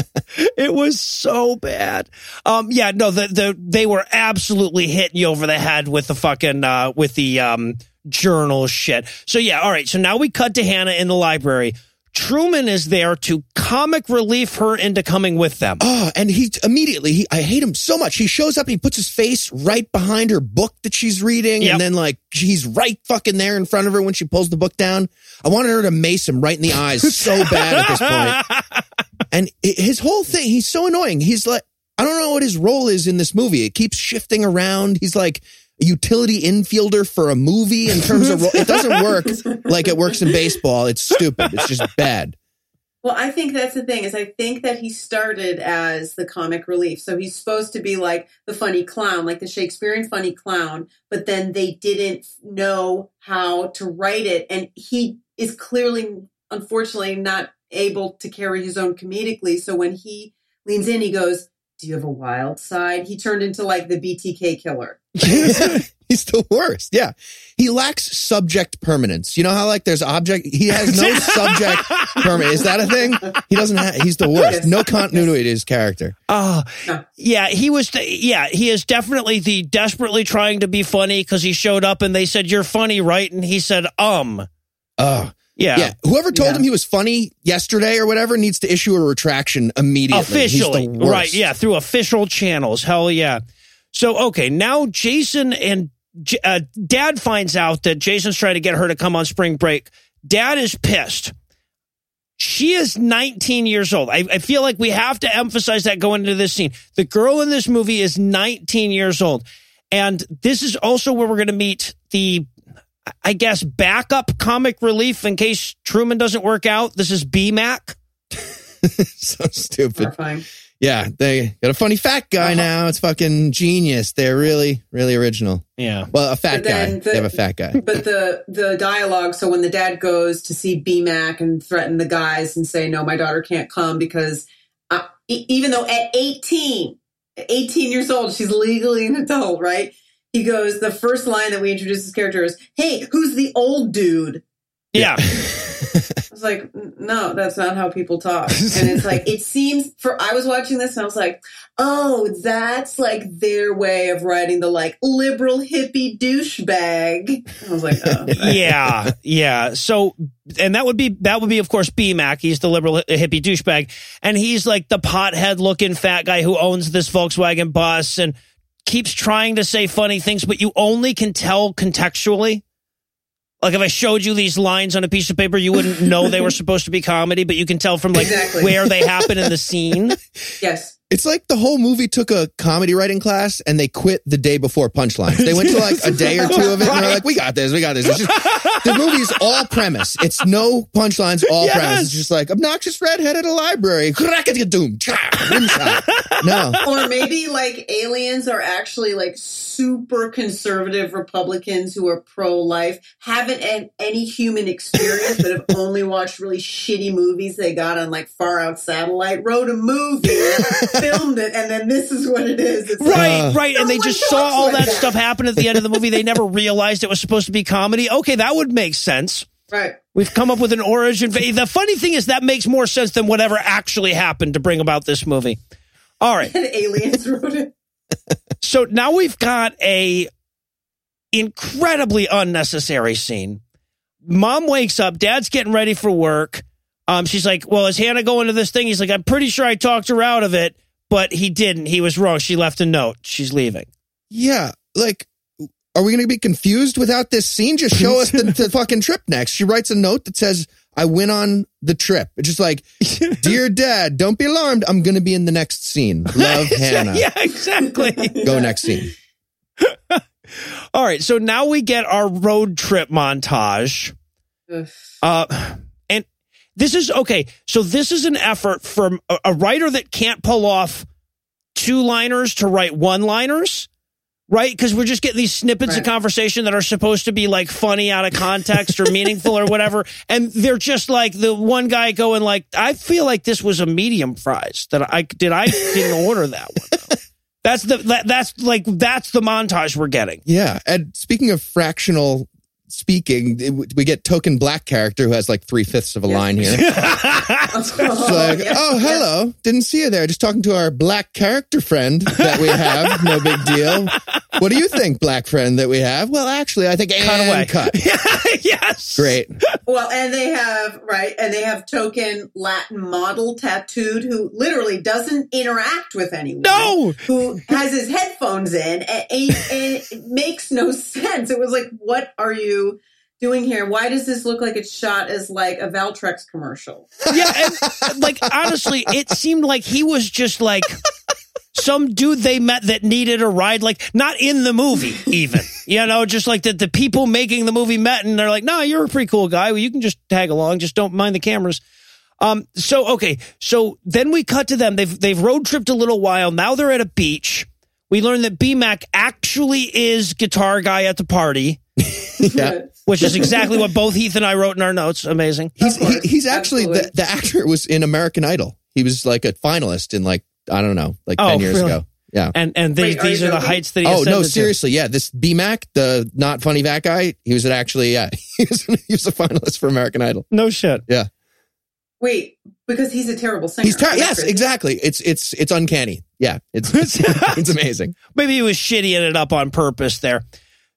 It was so bad. Um, yeah, no, the, the, they were absolutely hitting you over the head with the fucking, uh, with the, um, journal shit. So yeah, all right. So now we cut to Hannah in the library. Truman is there to comic relief her into coming with them. Oh, and he immediately, he, I hate him so much. He shows up and he puts his face right behind her book that she's reading. Yep. And then like, he's right fucking there in front of her when she pulls the book down. I wanted her to mace him right in the eyes so bad at this point. And his whole thing, he's so annoying. He's like, I don't know what his role is in this movie. It keeps shifting around. He's like utility infielder for a movie in terms of role. It doesn't work like it works in baseball. It's stupid. It's just bad. Well, I think that's the thing is I think that he started as the comic relief. So he's supposed to be like the funny clown, like the Shakespearean funny clown, but then they didn't know how to write it and he is clearly unfortunately not able to carry his own comedically. So when he leans in he goes, "Do you have a wild side?" He turned into like the BTK killer. He's the worst. Yeah. He lacks subject permanence. You know how like there's object, he has no subject permanence. Is that a thing? He doesn't have, he's the worst. No continuity to his character. Oh, Yeah. yeah, he was. The, yeah, he is definitely the desperately trying to be funny because he showed up and they said, You're funny, right? And he said, Um. Oh, Yeah. yeah. Whoever told Yeah. him he was funny yesterday or whatever needs to issue a retraction immediately. Officially. He's the worst. Right. Yeah. Through official channels. Hell yeah. So, okay. Now Jason and uh, dad finds out that Jason's trying to get her to come on spring break. Dad is pissed. She is 19 years old. I, I feel like we have to emphasize that going into this scene. The girl in this movie is 19 years old. And this is also where we're going to meet the, I guess, backup comic relief in case Truman doesn't work out. This is BMAC. so stupid. Horrifying. Yeah. They got a funny fat guy Uh-huh. now. It's fucking genius. They're really, really original. Yeah. Well, a fat guy. the- they have a fat guy. But the the dialogue. So when the dad goes to see BMAC and threaten the guys and say, "No, my daughter can't come because uh, e- even though at 18, 18 years old, she's legally an adult, right?" He goes. The first line that we introduce his character is, "Hey, who's the old dude?" Yeah. Was like, "No, that's not how people talk." And it's like it seems. For I was watching this and I was like, "Oh, that's like their way of writing the like liberal hippie douchebag." I was like, "Oh." yeah, yeah. So, and that would be that would be, of course, BMAC. He's the liberal hippie douchebag, and he's like the pothead looking fat guy who owns this Volkswagen bus and keeps trying to say funny things, but you only can tell contextually. Like if I showed you these lines on a piece of paper, you wouldn't know they were supposed to be comedy, but you can tell from like Exactly. where they happen in the scene. Yes. It's like the whole movie took a comedy writing class and they quit the day before punchlines. They went to like a day or two of it and they're like, we got this, we got this. It's just, the movie's all premise. It's no punchlines, all Yes. premise. It's just like obnoxious redhead at a library. Doom. No. or maybe like aliens are actually like super conservative Republicans who are pro life, haven't had any human experience, but have only watched really shitty movies they got on like far out satellite, wrote a movie, filmed it, and then this is what it is. It's like, Right, Uh, right. And they just saw all like that, that. stuff happen at the end of the movie. They never realized it was supposed to be comedy. Okay, that would make sense. right. We've come up with an origin. The funny thing is that makes more sense than whatever actually happened to bring about this movie. All right. And aliens wrote it. So now we've got a incredibly unnecessary scene. Mom wakes up, dad's getting ready for work. Um, she's like, Well, is Hannah going to this thing? He's like, I'm pretty sure I talked her out of it, but he didn't. He was wrong. She left a note. She's leaving. Yeah. Like, are we going to be confused without this scene? Just show us the, the fucking trip next. She writes a note that says, I went on the trip. It's just like, Dear Dad, don't be alarmed. I'm going to be in the next scene. Love Hannah. yeah, exactly. Go next scene. All right, so now we get our road trip montage. Ugh. Uh, and this is okay. So this is an effort from a, a writer that can't pull off two liners to write one liners, right? Because we're just getting these snippets of conversation that are supposed to be like funny out of context or meaningful or whatever, and they're just like the one guy going like, "I feel like this was a medium fries that I did. I didn't order that one." though." That's the that, that's like that's the montage we're getting. Yeah. And speaking of fractional speaking, it- we get token black character who has like three fifths of a line here. It's like, oh, hello. Didn't see you there. Just talking to our black character friend that we have. No big deal. What do you think, black friend that we have? Well, actually, I think Cut and away. cut. yes. Great. Well, and they have right, and they have token Latin model tattooed who literally doesn't interact with anyone. No. who has his headphones in, and, and, and it makes no sense. It was like, what are you doing here? Why does this look like it's shot as like a Valtrex commercial? Yeah, and like honestly, it seemed like he was just like some dude they met that needed a ride, like not in the movie, even. You know, just like that the people making the movie met and they're like, no, you're a pretty cool guy. Well, you can just tag along, just don't mind the cameras. Um, so okay, so then we cut to them. They've they've road tripped a little while. Now they're at a beach. We learn that BMAC actually is guitar guy at the party, Yeah. which is exactly what both Heath and I wrote in our notes. Amazing. He's, he, he's actually, the, the actor was in American Idol. He was like a finalist in like, I don't know, like Oh, 10 years really? ago. Yeah. And and they, Wait, these you are the heights that he Oh no, ascended to. seriously, yeah. This BMAC, the not funny fat guy, he was actually yeah, he was he was a finalist for American Idol. No shit. Yeah. Wait, because he's a terrible singer. He's ter- yes, crazy. exactly. It's it's it's uncanny. Yeah, it's it's, it's amazing. Maybe he was shittying it up on purpose there.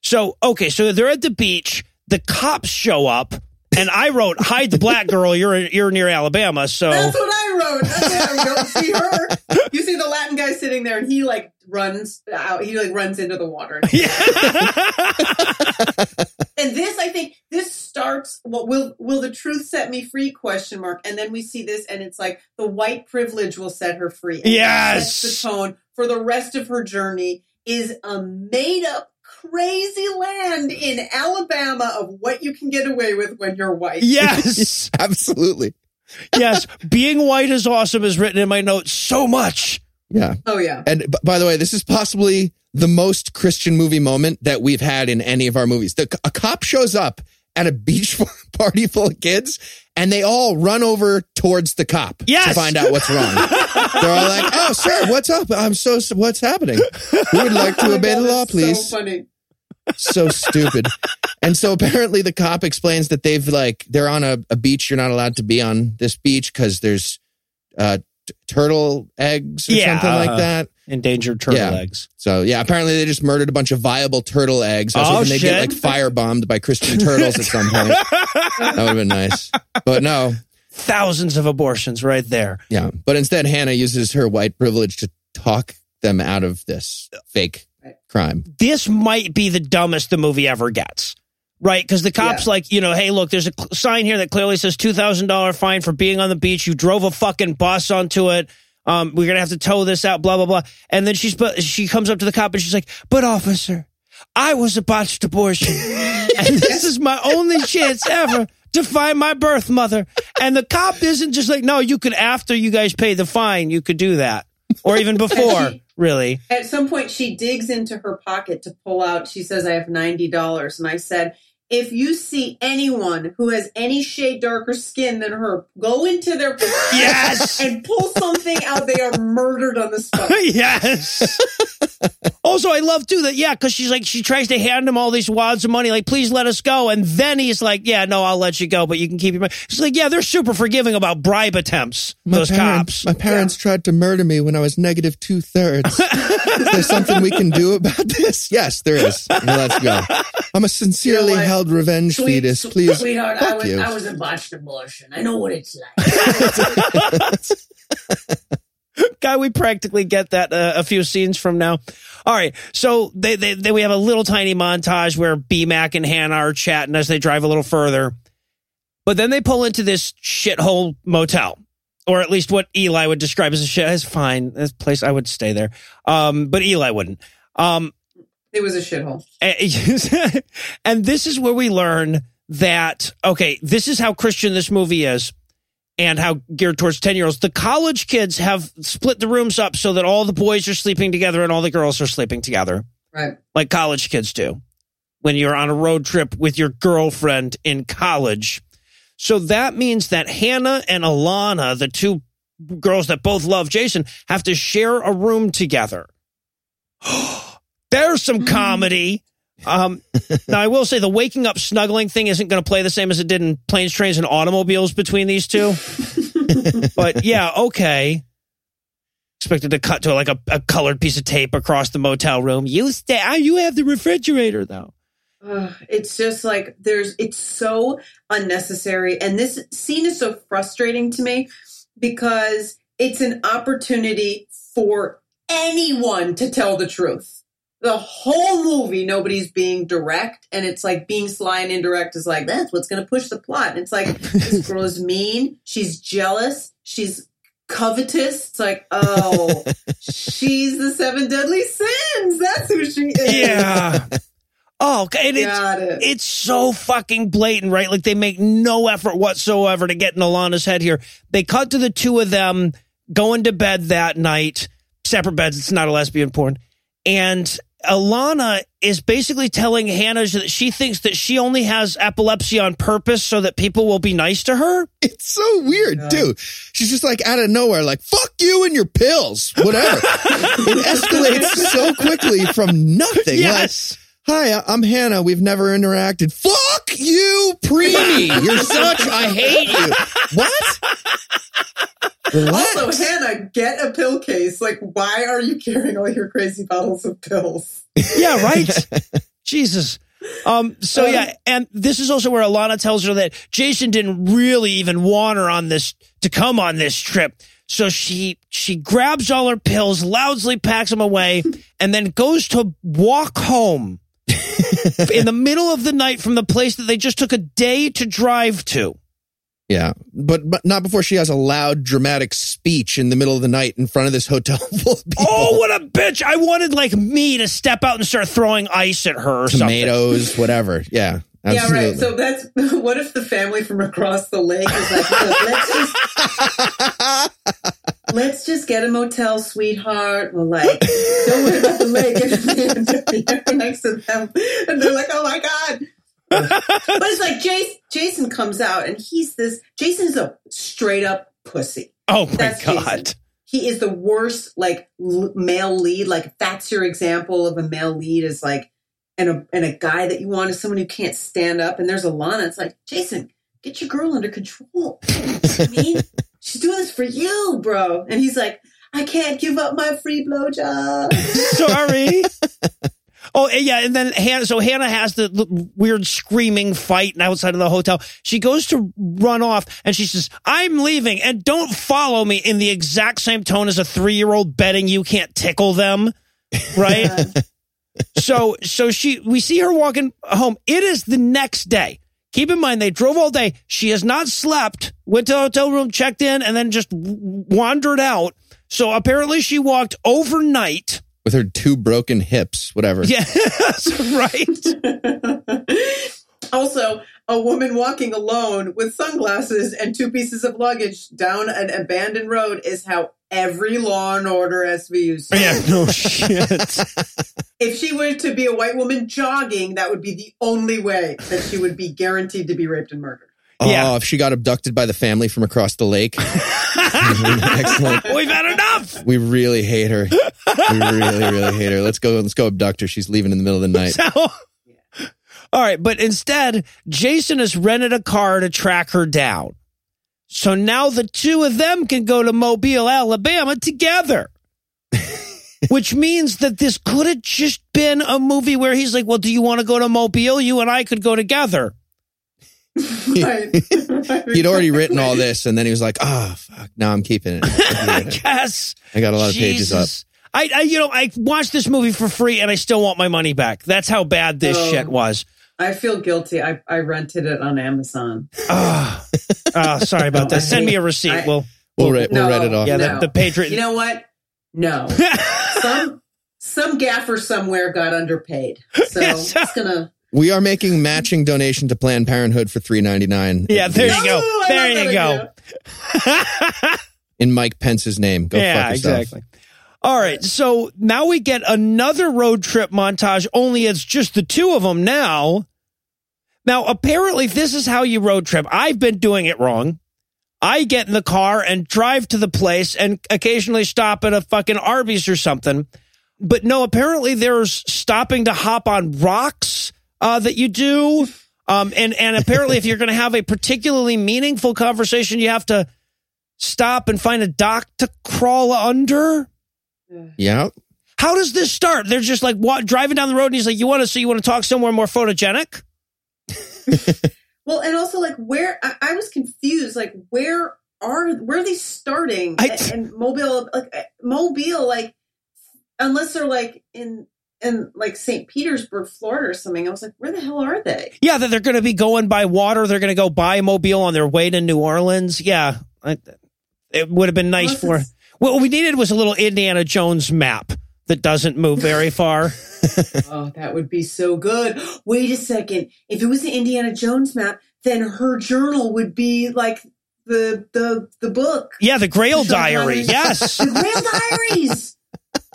So, okay, so they're at the beach. The cops show up, and I wrote, hide the black girl. You're, you're near Alabama. So, That's what I wrote. What I wrote. See her? You see the Latin guy sitting there, and he like runs out. He like runs into the water. And this, I think, this starts. What will will the truth set me free? Question mark. And then we see this, and it's like the white privilege will set her free. And Yes. sets the tone for the rest of her journey. Is a made up crazy land in Alabama of what you can get away with when you're white. yes, Absolutely. yes. Being white is awesome is written in my notes so much. Yeah. Oh yeah. And b- by the way, this is possibly the most Christian movie moment that we've had in any of our movies. The, a cop shows up at a beach party full of kids and they all run over towards the cop Yes. to find out what's wrong. They're all like, "Oh, sir, what's up? I'm so what's happening? We would like to Oh obey God, the law, please." So funny. So stupid. And so apparently the cop explains that they've like they're on a, a beach you're not allowed to be on this beach because there's uh t- turtle eggs or Yeah, something like that. Endangered turtle Yeah. eggs. So yeah, apparently they just murdered a bunch of viable turtle eggs. I was Oh, hoping they'd get shit. like firebombed by Christian turtles at some point. that would have been nice. But no, Thousands of abortions right there. yeah. But instead Hannah uses her white privilege to talk them out of this fake. Crime. this might be the dumbest the movie ever gets. Right? Because the cops, Yeah. like, you know, hey, look, there's a cl- sign here that clearly says $2,000 fine for being on the beach. You drove a fucking bus onto it. Um, we're gonna have to tow this out, blah blah blah. And then she's but she comes up to the cop and she's like, "But officer, I was a botched abortion, and this is my only chance ever to find my birth mother." And the cop isn't just like, "No, you could after you guys pay the fine, you could do that, or even before." she- really, At some point, she digs into her pocket to pull out. She says, "I have ninety dollars," and I said, "If you see anyone who has any shade darker skin than her, go into their Yes! and pull something out. They are murdered on the spot." yes. also, I love too that yeah, because she's like she tries to hand him all these wads of money, like please let us go, and then he's like, yeah, no, I'll let you go, but you can keep your money. She's like, yeah, they're super forgiving about bribe attempts. those parents, cops. My parents tried to murder me when I was negative two thirds. is there something we can do about this? Yes, there is. Let's go. I'm a sincerely You know what? Held revenge Sweet- fetus. Please, Sweetheart, I was, you. I was a botched abortion. I know what it's like. Guy, we practically get that uh, a few scenes from now. All right, so they, they, they we have a little tiny montage where B Mac and Hannah are chatting as they drive a little further, but then they pull into this shithole motel, or at least what Eli would describe as a shit. It's fine, this place I would stay there, um, but Eli wouldn't. Um, It was a shithole. and and this is where we learn that okay, this is how Christian this movie is, and how geared towards ten year olds. The college kids have split the rooms up so that all the boys are sleeping together and all the girls are sleeping together, Right. like college kids do when you're on a road trip with your girlfriend in college. So that means that Hannah and Alana, the two girls that both love Jason, have to share a room together. There's some comedy. Um, now, I will say the waking up snuggling thing isn't going to play the same as it did in planes, trains, and automobiles between these two. but yeah, okay. Expected to cut to like a, a colored piece of tape across the motel room. You stay. You have the refrigerator though. Ugh, it's just like there's it's so unnecessary and this scene is so frustrating to me because it's an opportunity for anyone to tell the truth the whole movie nobody's being direct and it's like being sly and indirect is like that's what's going to push the plot and it's like this girl is mean she's jealous she's covetous it's like oh she's the seven deadly sins that's who she is Yeah. oh. And it's, it. it's so fucking blatant, right? Like they make no effort whatsoever to get in Alana's head here. They cut to the two of them going to bed that night, separate beds. It's not a lesbian porn. And Alana is basically telling Hannah that she thinks that she only has epilepsy on purpose so that people will be nice to her. It's so weird, too. She's just like out of nowhere, like, fuck you and your pills, whatever. it escalates so quickly from nothing. Yes. Like, Hi, I- I'm Hannah. We've never interacted. Fuck you, preemie. You're such, I hate you. What? Relax. Also, Hannah, get a pill case. Like, why are you carrying all your crazy bottles of pills? Yeah, right. Jesus. Um, so yeah, and this is also where Alana tells her that Jason didn't really even want her on this to come on this trip. So she she grabs all her pills, loudly packs them away, and then goes to walk home in the middle of the night from the place that they just took a day to drive to. Yeah, but but not before she has a loud, dramatic speech in the middle of the night in front of this hotel full of people. Oh, what a bitch! I wanted like me to step out and start throwing ice at her or something. tomatoes, whatever. Yeah, absolutely. Yeah, right. So that's what if the family from across the lake is like, let's just let's just get a motel, sweetheart. We'll like, don't worry about the lake. And next to them, and they're like, oh my god. but it's like Jason, Jason comes out and he's this. Jason's a straight up pussy. Oh my That's god! Jason. He is the worst, like l- male lead. Like that's your example of a male lead is like, and a and a guy that you want is someone who can't stand up. And there's Alana. It's like Jason, get your girl under control. I mean, she's doing this for you, bro. And he's like, I can't give up my free blowjob. Sorry. Oh yeah, and then Hannah. So Hannah has the l- weird screaming fight outside of the hotel. She goes to run off, and she says, "I'm leaving, and don't follow me." In the exact same tone as a three year old betting you can't tickle them, right? so, so she, we see her walking home. It is the next day. Keep in mind, they drove all day. She has not slept. Went to the hotel room, checked in, and then just wandered out. So apparently she walked overnight. with her two broken hips, whatever. Yeah, right. also, a woman walking alone with sunglasses and two pieces of luggage down an abandoned road is how every Law and Order SVU. starts. Yeah, no shit. If she were to be a white woman jogging, that would be the only way that she would be guaranteed to be raped and murdered. Oh, Yeah. if she got abducted by the family from across the lake. Excellent. We've had enough. We really hate her. We really, really hate her. Let's go. Let's go abduct her. She's leaving in the middle of the night. So, all right, but instead, Jason has rented a car to track her down. So now the two of them can go to Mobile, Alabama together. Which means that this could have just been a movie where he's like, Well, do you want to go to Mobile? You and I could go together. Right. He'd already written all this, and then he was like, "Oh fuck, no, I'm keeping it. I guess. I got a lot of pages up." I, I, you know, I watched this movie for free and I still want my money back. That's how bad this Oh. shit was. I feel guilty. I, I rented it on Amazon. Ah, Ah, sorry about that. Send me a receipt. I- We'll, We'll, write, we'll No. write it off. yeah, No. the, the Patreon. You know what? No. some some gaffer somewhere got underpaid. So Yes. it's gonna We are making matching donation to Planned Parenthood for three ninety nine. yeah, there you go. Oh, I There you go. in Mike Pence's name. Go yeah, fuck yourself. exactly. All right, so now we get another road trip montage. Only it's just the two of them now. Now, apparently, this is how you road trip. I've been doing it wrong. I get in the car and drive to the place and occasionally stop at a fucking Arby's or something. But no, apparently there's stopping to hop on rocks uh, that you do. Um, and, and apparently, if you're going to have a particularly meaningful conversation, you have to stop and find a dock to crawl under. Yeah. How does this start? They're just like wa- driving down the road, and he's like, "You want to? So you want to talk somewhere more photogenic?" Well, and also like where I, I was confused. Like where are where are they starting? I- and, and Mobile, like uh, Mobile, like unless they're like in in like St. Petersburg, Florida, or something. I was like, where the hell are they? Yeah, that they're going to be going by water. They're going to go by Mobile on their way to New Orleans. Yeah, I, it would have been nice Unless for. What we needed was a little Indiana Jones map that doesn't move very far. Oh, that would be so good. Wait a second. If it was the Indiana Jones map, then her journal would be like the the the book. Yeah, the Grail Sean Diary. Connery. Yes. The Grail Diaries.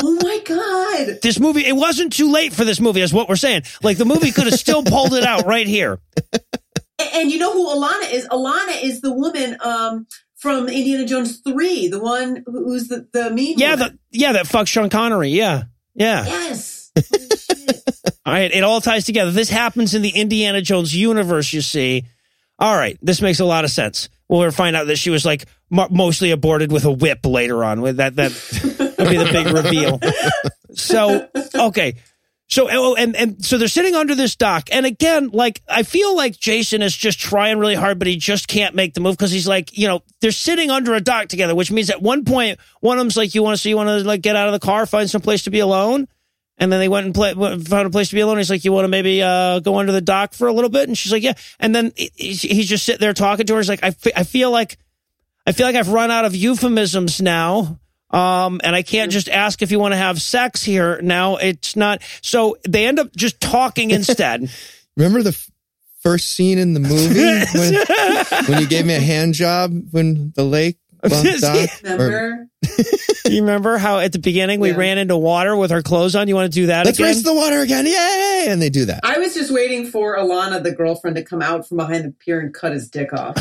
Oh my god. This movie, it wasn't too late for this movie, is what we're saying. Like the movie could have still pulled it out right here. And, and you know who Alana is? Alana is the woman um from Indiana Jones 3, the one who's the, the mean Yeah, the, yeah, that fucks Sean Connery. Yeah, yeah. Yes. All right, it all ties together. This happens in the Indiana Jones universe, you see. All right, this makes a lot of sense. We'll find out that she was like mo- mostly aborted with a whip later on. With that, that would be the big reveal. So, okay. So, oh, and, and so they're sitting under this dock. And again, like, I feel like Jason is just trying really hard, but he just can't make the move because he's like, you know, they're sitting under a dock together, which means at one point, one of them's like, you want to see, you want to like get out of the car, find some place to be alone. And then they went and play, found a place to be alone. He's like, you want to maybe uh, go under the dock for a little bit? And she's like, yeah. And then he's just sitting there talking to her. He's like, I, I feel like, I feel like I've run out of euphemisms now. Um, and I can't just ask if you want to have sex here. Now it's not. So they end up just talking instead. Remember the f- first scene in the movie when, when you gave me a hand job when the lake bumped off? Or- Remember? you remember how at the beginning we Yeah. ran into water with our clothes on? You want to do that Let's again? race the water again. Yay! And they do that. I was just waiting for Alana, the girlfriend, to come out from behind the pier and cut his dick off.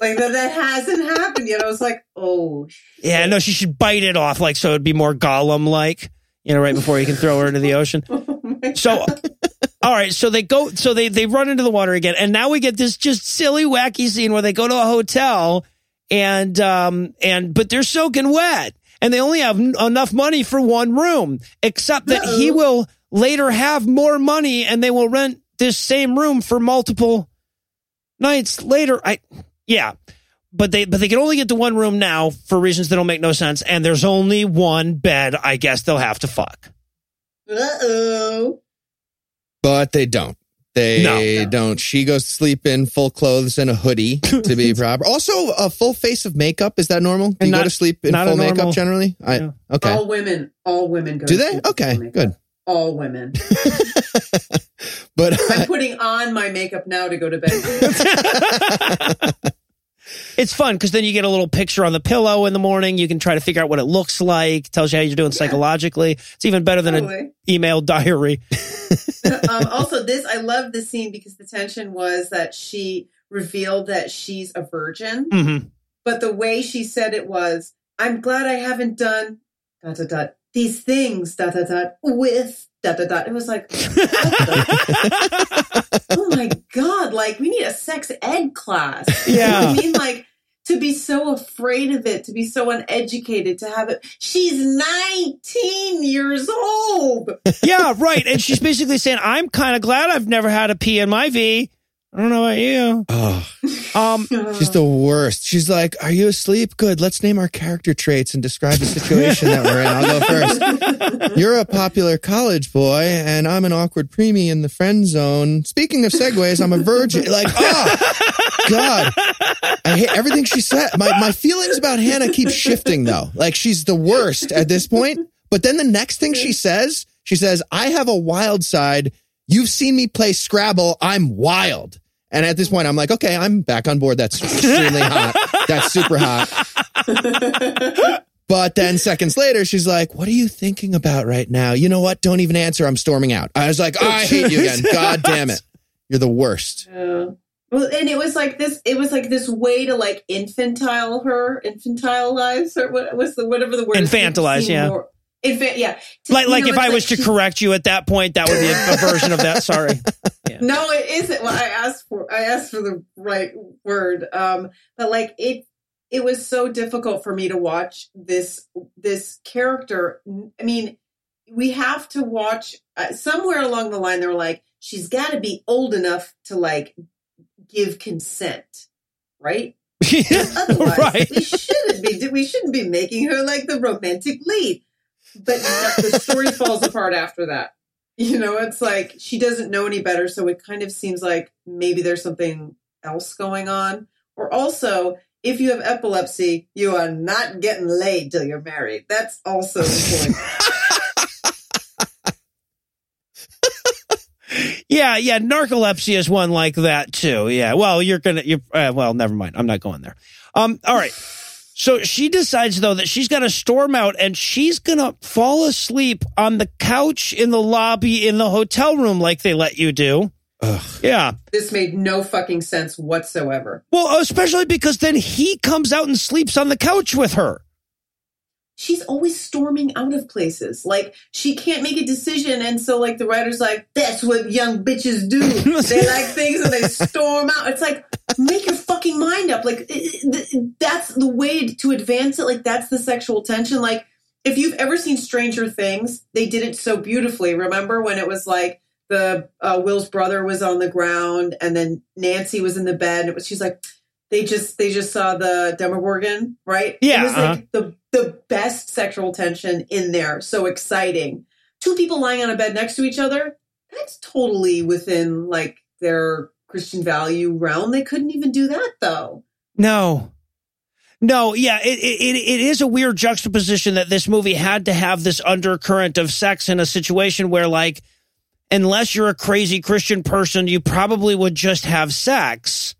Like that, that hasn't happened yet. I was like, oh, shit. yeah, no, she should bite it off like so it'd be more Gollum like, you know, right before you can throw her into the ocean. Oh So, all right. So they go, so they, they run into the water again. And now we get this just silly, wacky scene where they go to a hotel and, um, and, but they're soaking wet and they only have n- enough money for one room, except that he Uh-oh. will later have more money and they will rent this same room for multiple nights later. I, yeah. But they, but they can only get to one room now for reasons that don't make no sense. And there's only one bed. I guess they'll have to fuck. Uh oh. But they don't They No. don't. She goes to sleep in full clothes and a hoodie to be proper. Also, a full face of makeup. Is that normal? Do And you go to sleep in full normal- makeup generally? I, Yeah. Okay. All women, all women go. Do to they? sleep Okay, full good. All women. but I'm putting on my makeup now to go to bed. It's fun because then you get a little picture on the pillow in the morning. You can try to figure out what it looks like. Tells you how you're doing psychologically. It's even better than an email diary. um, also, this I love the scene because the tension was that she revealed that she's a virgin, hmm but the way she said it was, "I'm glad I haven't done dot dot dot these things dot dot dot with dot dot dot." It was like, oh my god! Like we need a sex ed class. You know what Yeah. I mean, like. To be so afraid of it, to be so uneducated, to have it. She's 19 years old. yeah, right. And she's basically saying, I'm kind of glad I've never had a P in my V. I don't know about you. oh, Um, she's the worst. She's like, "Are you asleep? Good. Let's name our character traits and describe the situation that we're in." I'll go first. You're a popular college boy, and I'm an awkward preemie in the friend zone. Speaking of segues, I'm a virgin. Like, oh God, I hate everything she said. My my feelings about Hannah keep shifting though. Like she's the worst at this point. But then the next thing she says, she says, "I have a wild side. You've seen me play Scrabble. I'm wild." And at this point, I'm like, okay, I'm back on board. That's extremely hot. That's super hot. But then seconds later, she's like, What are you thinking about right now? You know what? Don't even answer. I'm storming out. I was like, oh, I hate you again. God damn it. You're the worst. Yeah. Well, and it was like this. It was like this way to like infantile her, infantilize her. What was the whatever the word? Infantilize, seem yeah. more- Infant, yeah. To- like, like know, if it's I was to correct you at that point, that would be a, a version of that. Sorry. No, it isn't. Well, I asked for I asked for the right word. Um, but like it it was so difficult for me to watch this this character. I mean, we have to watch uh, somewhere along the line. They were like, she's got to be old enough to like give consent, right? Otherwise, right. we shouldn't be we shouldn't be making her like the romantic lead. But the story falls apart after that. You know, it's like she doesn't know any better, so it kind of seems like maybe there's something else going on. Or also, if you have epilepsy, you are not getting laid till you're married. That's also the point. Yeah, yeah. Narcolepsy is one like that too. Yeah. Well, you're gonna. You. Uh, well, never mind. I'm not going there. Um. All right. So she decides though that she's got to storm out and she's gonna fall asleep on the couch in the lobby in the hotel room like they let you do. Ugh. Yeah. this made no fucking sense whatsoever. Well, especially because then he comes out and sleeps on the couch with her. She's always storming out of places. Like she can't make a decision, and so like the writer's like, "That's what young bitches do. they like things and they storm out." It's like, make your fucking mind up. Like that's the way to advance it. Like that's the sexual tension. Like if you've ever seen Stranger Things, they did it so beautifully. Remember when it was like the uh, Will's brother was on the ground, and then Nancy was in the bed. And it was she's like. They just they just saw the Demogorgon, right? Yeah, it was uh-huh. like the the best sexual tension in there. So exciting. Two people lying on a bed next to each other. That's totally within like their Christian value realm. They couldn't even do that though. No. No, yeah, it, it it is a weird juxtaposition that this movie had to have this undercurrent of sex in a situation where, like, unless you're a crazy Christian person, you probably would just have sex,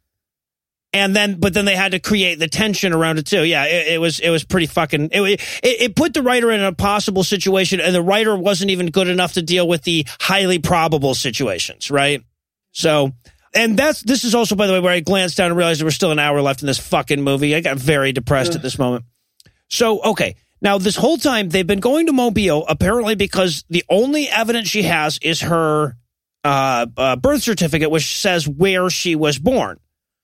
and then, but then they had to create the tension around it too. Yeah, it, it was it was pretty fucking. It, it it put the writer in a possible situation, and the writer wasn't even good enough to deal with the highly probable situations, right? So and that's this is also by the way where I glanced down and realized there was still an hour left in this fucking movie. I got very depressed at this moment. So okay, now this whole time they've been going to Mobile apparently because the only evidence she has is her uh, uh, birth certificate, which says where she was born.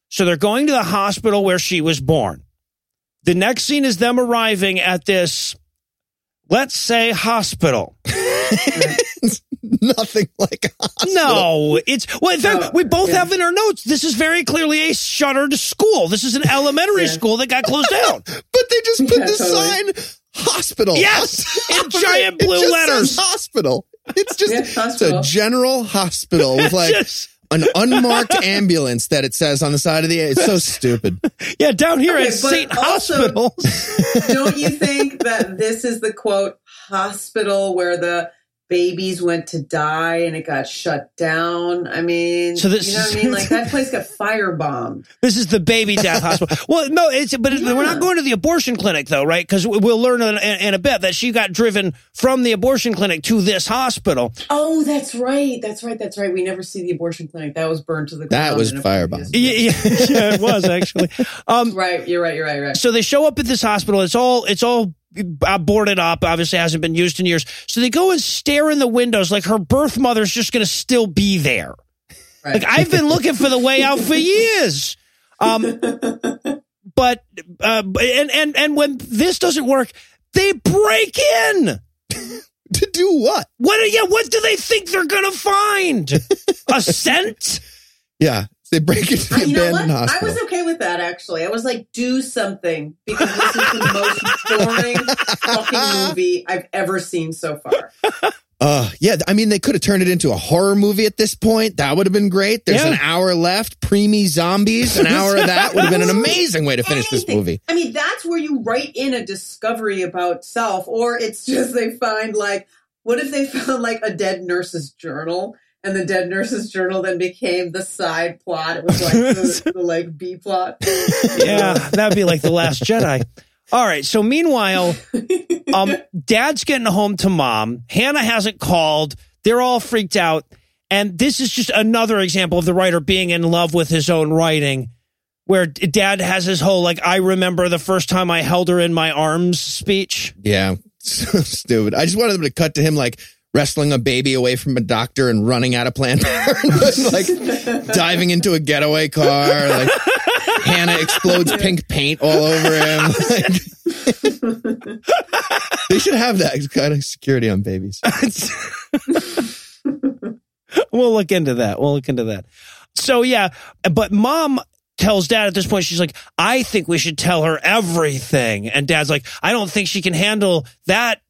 So they're going to the hospital where she was born. The next scene is them arriving at this, let's say, hospital. Nothing like a hospital. No, it's well. In fact, Oh, we both yeah. have in our notes. This is very clearly a shuttered school. This is an elementary Yeah. school that got closed down. But they just put Yeah, the totally. sign hospital. Yes, in giant it. It blue just letters. says hospital. It's just Yeah, it's hospital. a general hospital with like Just- an unmarked ambulance that it says on the side of the. It's so stupid. Yeah, down here Okay, at St. also- Hospitals. Don't you think that this is the quote hospital where the babies went to die and it got shut down? I mean, So this you know what I mean? Like that place got firebombed. This is the baby death hospital. Well, no, it's but we're not going to the abortion clinic though, right? Because we'll learn in, in a bit that she got driven from the abortion clinic to this hospital. Oh, that's right. That's right. That's right. We never see the abortion clinic. That was burned to the ground. That was firebombed. Yeah, yeah, yeah, it was actually. Um, Right. You're right. You're right. You're right. so they show up at this hospital. It's all it's all boarded up. Obviously, hasn't been used in years. So they go and stare in the windows like her birth mother's just going to still be there. Right. Like I've been looking for the way out for years. Um, but uh, and and and when this doesn't work, they break in. to do what? What? Yeah. What do they think they're gonna find? A scent? Yeah, they break into the you know what? abandoned I was okay with that actually. I was like, do something because this is the most boring fucking movie I've ever seen so far. Uh, yeah, I mean, they could have turned it into a horror movie at this point. That would have been great. There's Yeah. an hour left. Preemie zombies. An hour of that would have been an amazing way to finish this movie. I mean, that's where you write in a discovery about self, or it's just they find like, what if they found like a dead nurse's journal? And the dead nurse's journal then became the side plot. It was like the, the like B plot. Yeah, that'd be like the Last Jedi. All right. So meanwhile, um, Dad's getting home to Mom. Hannah hasn't called. They're all freaked out, and this is just another example of the writer being in love with his own writing. Where Dad has his whole like, I remember the first time I held her in my arms speech. Yeah, so stupid. I just wanted them to cut to him like wrestling a baby away from a doctor and running out of Planned Parenthood, like diving into a getaway car. Like Hannah explodes pink paint all over him. Like, they should have that kind of security on babies. we'll look into that. We'll look into that. So yeah, but mom tells dad at this point, she's like, I think we should tell her everything. And dad's like, I don't think she can handle that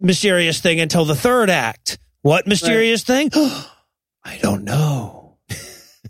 mysterious thing until the third act. What mysterious thing? I don't know.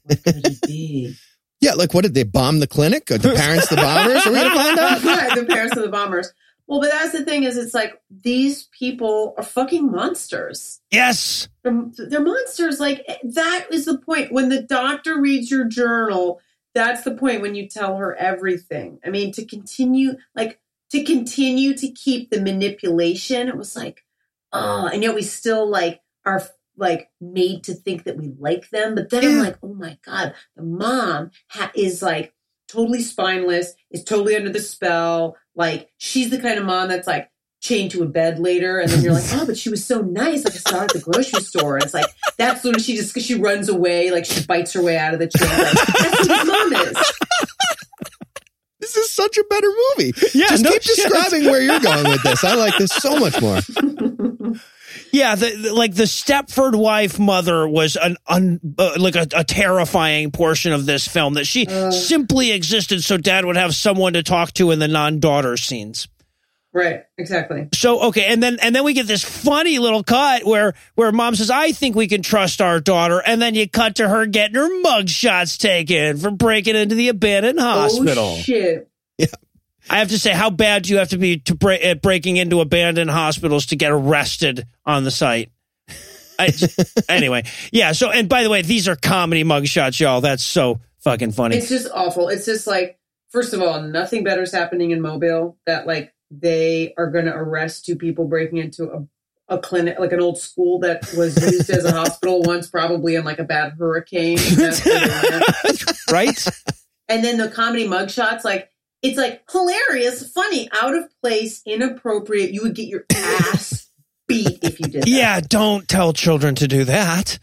What could it be? Yeah, like what did they bomb the clinic? Are the parents the bombers? Are we gonna find out? right, the parents of the bombers. Well, but that's the thing is, it's like these people are fucking monsters. Yes. They're, they're monsters. Like that is the point. When the doctor reads your journal, that's the point when you tell her everything. I mean, to continue, like to continue to keep the manipulation. It was like, oh, and yet we still like are like made to think that we like them. But then I'm like, oh my god, the mom ha- is like totally spineless, is totally under the spell. Like she's the kind of mom that's like chained to a bed later, and then you're like, oh, but she was so nice. Like I saw her at the grocery store. And it's like that's when she just she runs away, like she bites her way out of the chair. Like, that's what his mom is. This is such a better movie. Yeah, Just no keep shit. describing where you're going with this. I like this so much more. Yeah, the, the- like the Stepford wife mother was an un, uh, like a, a terrifying portion of this film that she simply existed so dad would have someone to talk to in the non-daughter scenes. Right, exactly. So okay, and then and then we get this funny little cut where where mom says, "I think we can trust our daughter," and then you cut to her getting her mug shots taken for breaking into the abandoned oh, hospital. Oh shit. I have to say, how bad do you have to be to break at breaking into abandoned hospitals to get arrested on the site? I, anyway, yeah. So, and by the way, these are comedy mugshots, y'all. That's so fucking funny. It's just awful. It's just like, first of all, nothing better is happening in Mobile. That like they are going to arrest two people breaking into a, a clinic, like an old school that was used as a hospital once, probably in like a bad hurricane. That's where they went. right? and then the comedy mugshots, like it's like hilarious, funny, out of place, inappropriate. You would get your ass beat if you did. That. Yeah, don't tell children to do that.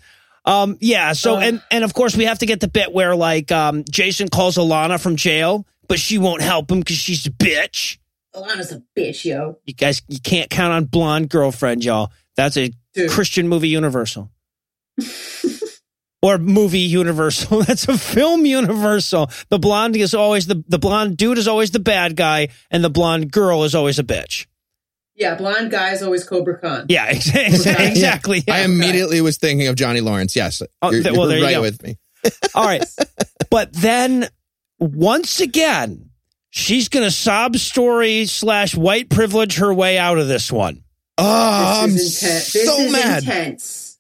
Um, yeah. So, Ugh. and and of course, we have to get the bit where like um, Jason calls Alana from jail, but she won't help him because she's a bitch. Alana's a bitch, yo. You guys, you can't count on blonde girlfriend, y'all. That's a Dude. Christian movie universal. or movie universal. That's a film universal. The blonde is always the the blonde dude is always the bad guy, and the blonde girl is always a bitch. Yeah, blonde guy's always Cobra Kai. Yeah, ex- exactly. I immediately was thinking of Johnny Lawrence. Yes, Oh, you're, th- well, you're there you right go. with me. All right. But then once again, she's going to sob story slash white privilege her way out of this one. Oh, I'm this is intense. This so is mad. intense.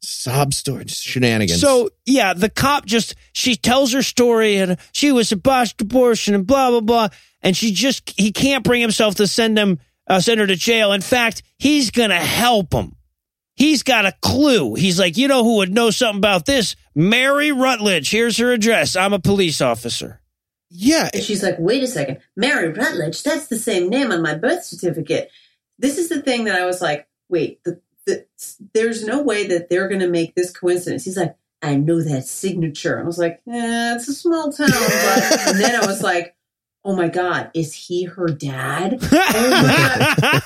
Sob story, just shenanigans. So yeah, the cop just she tells her story and she was a botched abortion and blah blah blah, and she just he can't bring himself to send him uh, send her to jail. In fact, he's gonna help him. He's got a clue. He's like, you know who would know something about this? Mary Rutledge. Here's her address. I'm a police officer. Yeah, And she's like, wait a second. Mary Rutledge, that's the same name on my birth certificate. This is the thing that I was like, wait, the, the, there's no way that they're going to make this coincidence. He's like, I know that signature. I was like, eh, it's a small town. But, and then I was like, Oh my God, is he her dad? oh.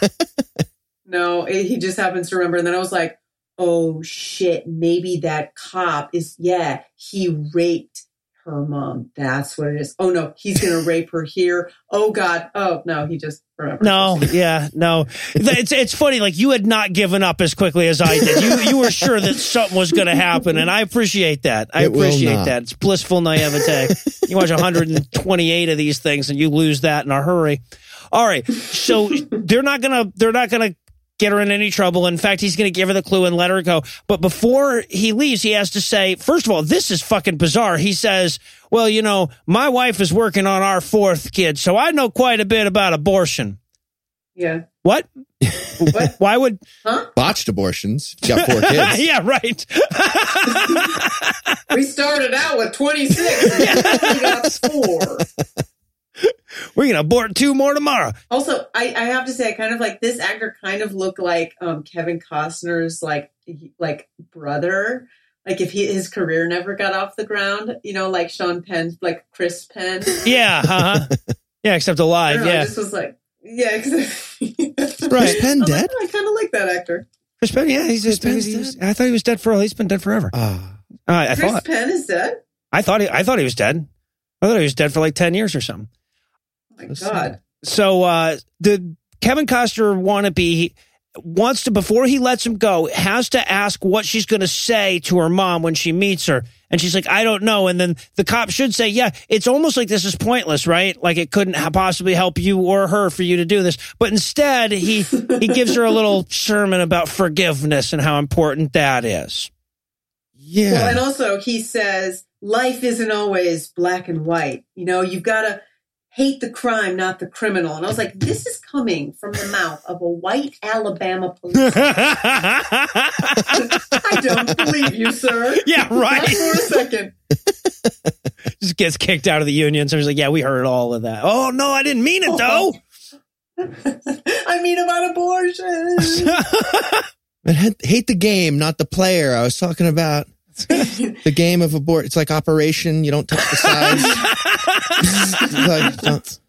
No, it, he just happens to remember. And then I was like, oh shit, maybe that cop is, yeah, he raped her mom. That's what it is. Oh no, he's going to rape her here. Oh God. Oh no, he just remembered. No, yeah, no. It's it's funny. Like you had not given up as quickly as I did. You you were sure that something was going to happen, and I appreciate that. I It appreciate that. It's blissful naivete. you watch 128 of these things, and you lose that in a hurry. All right, so they're not gonna they're not gonna get her in any trouble. In fact, he's going to give her the clue and let her go. But before he leaves, he has to say, first of all, this is fucking bizarre. He says, well, you know, my wife is working on our fourth kid, so I know quite a bit about abortion. Yeah. What? What? Why would? huh? botched abortions. You got four kids. yeah, right. We started out with 26. and we got four. We're gonna abort two more tomorrow. Also, I, I have to say, I kind of like this actor kind of looked like um, Kevin Costner's like like brother. Like if he, his career never got off the ground, you know, like Sean Penn's like Chris Penn. Yeah, uh-huh. yeah, except I alive. don't know, Yeah, this was like, yeah, 'cause- right. Penn I was like, dead? "Oh, I kind of like that actor. Chris Penn. Yeah, he's, Chris he's, Penn's he's- I thought he was dead for. All he's been dead forever. Ah, Uh, I Chris thought. Penn is dead. I thought. He, I thought he was dead. I thought he was dead for like ten years or something. My Let's God. So uh, the Kevin Costner wannabe wants to before he lets him go has to ask what she's going to say to her mom when she meets her and she's like i don't know and then the cop should say yeah it's almost like this is pointless right like it couldn't possibly help you or her for you to do this but instead he he gives her a little sermon about forgiveness and how important that is yeah. Well, and also he says life isn't always black and white. You know, you've got to hate the crime, not the criminal. And I was like, this is coming from the mouth of a white Alabama police. I don't believe you, sir. yeah Not right for a second. just gets kicked out of the union so he's like yeah we heard all of that oh no i didn't mean it though I mean about abortion. But hate- hate the game, not the player. I was talking about the game of abort. It's like Operation. You don't touch the sides. Like, don't-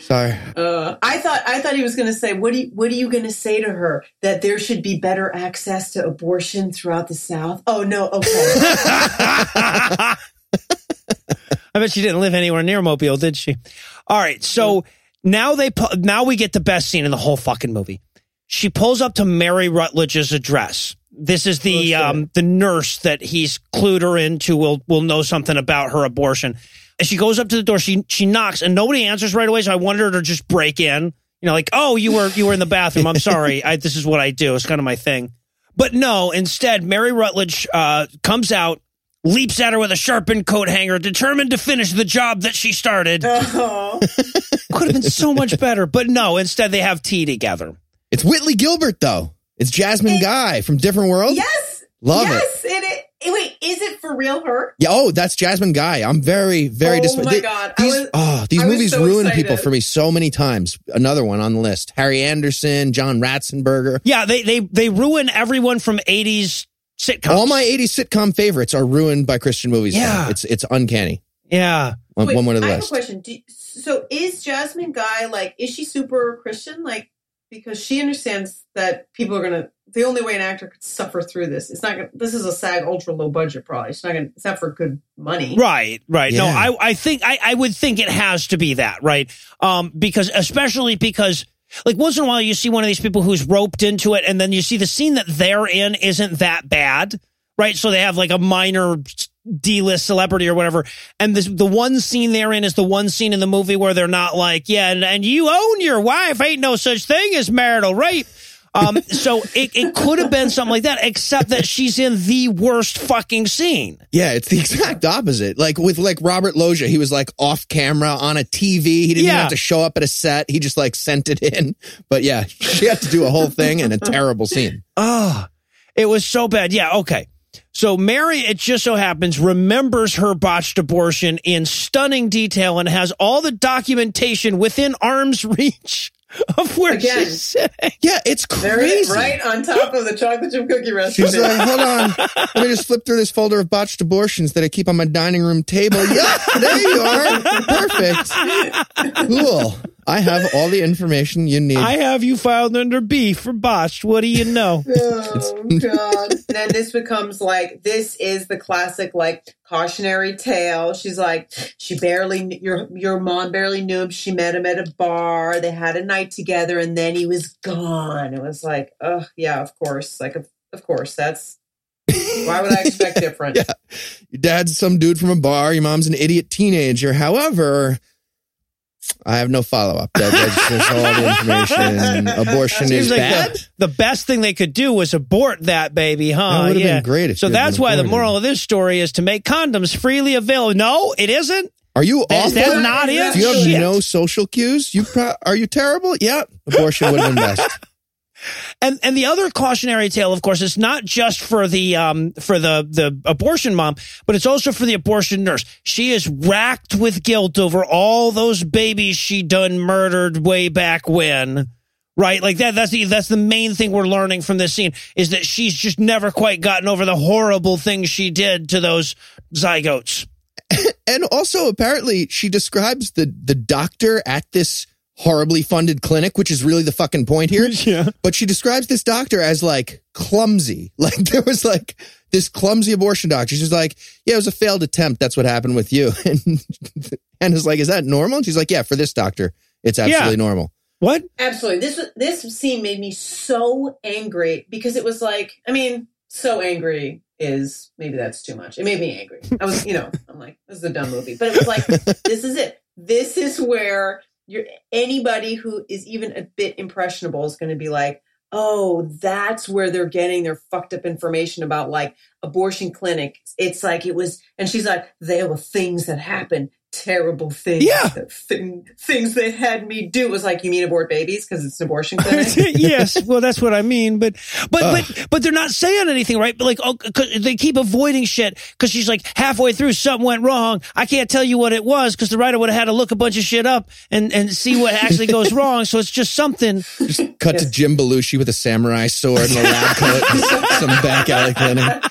sorry. Uh, I thought I thought he was going to say, "What do you, what are you going to say to her that there should be better access to abortion throughout the South?" Oh no, okay. I bet she didn't live anywhere near Mobile, did she? All right, so now they pu- now we get the best scene in the whole fucking movie. She pulls up to Mary Rutledge's address. This is the Oh, shit. um, the nurse that he's clued her into. Will will know something about her abortion. And she goes up to the door. She she knocks, and nobody answers right away. So I wanted her to just break in. You know, like, oh, you were you were in the bathroom. I'm sorry. I, this is what I do. It's kind of my thing. But no, instead, Mary Rutledge uh, comes out, leaps at her with a sharpened coat hanger, determined to finish the job that she started. Oh. Could have been so much better, but no. Instead, they have tea together. It's Whitley Gilbert though. It's Jasmine Guy from Different World. Yes, Love it. yes, it. is. Wait, is it for real? Her? Yeah. Oh, that's Jasmine Guy. I'm very, very Oh disappointed. my God. I These, was- oh, these I was movies so ruin excited. people for me so many times. Another one on the list: Harry Anderson, John Ratzenberger. Yeah, they they they ruin everyone from '80s sitcoms. All my '80s sitcom favorites are ruined by Christian movies. now. Yeah. it's it's uncanny. yeah. One, Wait, one more to the I have a question. Do, so, is Jasmine Guy like? Is she super Christian? Like, because she understands that people are gonna. The only way an actor could suffer through this, it's not. Gonna, this is a SAG ultra low budget. Probably, it's not gonna. It's not for good money. Right, right. No, I, I think I, I would think it has to be that, right? Um, because especially because like once in a while you see one of these people who's roped into it, and then you see the scene that they're in isn't that bad, right? So they have like a minor D-list celebrity or whatever. And this, the one scene they're in is the one scene in the movie where they're not like, yeah, and, and you own your wife. Ain't no such thing as marital rape. Um, so it, it could have been something like that, except that she's in the worst fucking scene. Yeah, it's the exact opposite. Like with like Robert Loggia, he was like off camera on a TV. He didn't even have to show up at a set. He just like sent it in. But yeah, she had to do a whole thing in a terrible scene. Oh, it was so bad. Yeah, okay. So Mary, it just so happens, remembers her botched abortion in stunning detail and has all the documentation within arm's reach of where Again. she's sitting. Yeah, it's There crazy. right on top of the chocolate chip cookie recipe. She's like, hold on. Let me just flip through this folder of botched abortions that I keep on my dining room table. Yep, there you are. Perfect. Cool. I have all the information you need. I have you filed under B for botched. What do you know? Oh God! then this becomes like this is the classic like cautionary tale. She's like she barely kn- your your mom barely knew him. She met him at a bar. They had a night together, and then he was gone. It was like, oh yeah, of course, like of, of course that's. Why would I expect different? Yeah. Your dad's some dude from a bar. Your mom's an idiot teenager. However, I have no follow up. That, that's all the information. Abortion Seems is like bad. the, the best thing they could do was abort that baby, huh? That would've been yeah. great if so that's that's why the moral of this story is to make condoms freely available. No, it isn't. Are you Is awful? that not it? Do you have Shit. no social cues? You pro- are you terrible? Yeah, abortion would have been best. And and the other cautionary tale, of course, is not just for the um for the the abortion mom, but it's also for the abortion nurse. She is racked with guilt over all those babies she done murdered way back when. Right, like that. That's the that's the main thing we're learning from this scene is that she's just never quite gotten over the horrible things she did to those zygotes. And also, apparently, she describes the the doctor at this horribly funded clinic, which is really the fucking point here. Yeah. But she describes this doctor as like clumsy. Like there was like this clumsy abortion doctor. She's like, yeah, it was a failed attempt. That's what happened with you. And and is like, is that normal? And she's like, yeah, for this doctor, it's absolutely normal. What? Absolutely. This this scene made me so angry because it was like, I mean, so angry is maybe that's too much. It made me angry. I was, you know, I'm like, this is a dumb movie, but it was like, this is it. This is where you're anybody who is even a bit impressionable is going to be like, oh, that's where they're getting their fucked up information about like abortion clinics. It's like it was, and she's like, there were things that happened, terrible things. Yeah. that thing, things they had me do. It was like, you mean abort babies because it's an abortion clinic? yes, well, that's what I mean. But but but but they're not saying anything, right? But like, oh, 'cause they keep avoiding shit because she's like halfway through, something went wrong. I can't tell you what it was because the writer would have had to look a bunch of shit up and and see what actually goes wrong. So it's just something. Just cut to Jim Belushi with a samurai sword and a lab coat, in some back alley clinic.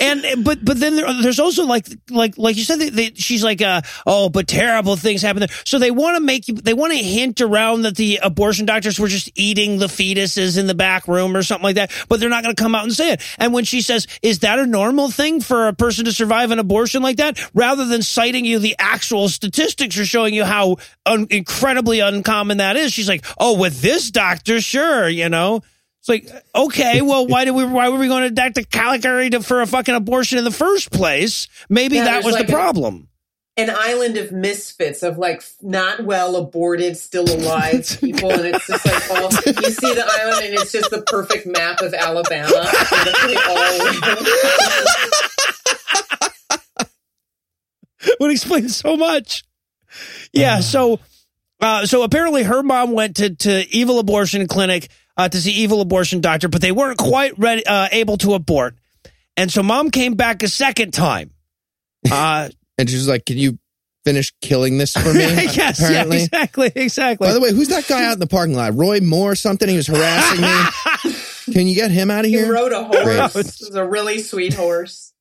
And but but then there, there's also like like like you said, they, they, she's like, uh, oh, but terrible things happen there. So they want to make you, they want to hint around that the abortion doctors were just eating the fetuses in the back room or something like that. But they're not going to come out and say it. And when she says, "Is that a normal thing for a person to survive an abortion like that?" Rather than citing you the actual statistics or showing you how un- incredibly uncommon that is, she's like, "Oh, with this doctor, sure, you know." It's like, okay, well, why did we? Why were we going to Dr. Caligari to, for a fucking abortion in the first place? Maybe Yeah, that was like the a- problem. An island of misfits of like not well aborted, still alive people, and it's just like all you see the island, and it's just the perfect map of Alabama. And that's what they all- would explain so much. Yeah. So, uh, so apparently her mom went to, to evil abortion clinic, uh, to see evil abortion doctor, but they weren't quite ready, uh, able to abort. And so mom came back a second time. Uh, And she's like, can you finish killing this for me? yes, yeah, exactly, exactly. By the way, who's that guy out in the parking lot? Roy Moore or something? He was harassing me. Can you get him out of here? He rode a horse. Great. It was a really sweet horse.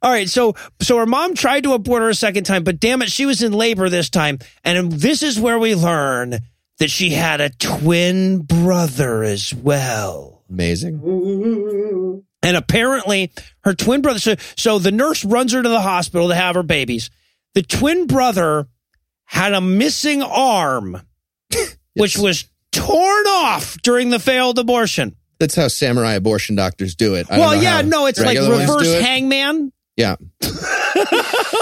All right, so so her mom tried to abort her a second time, but damn it, she was in labor this time, and this is where we learn that she had a twin brother as well. Amazing. And apparently, her twin brother. So, so the nurse runs her to the hospital to have her babies. The twin brother had a missing arm, which was torn off during the failed abortion. That's how samurai abortion doctors do it. I well, yeah, no, it's like reverse it. hangman. Yeah,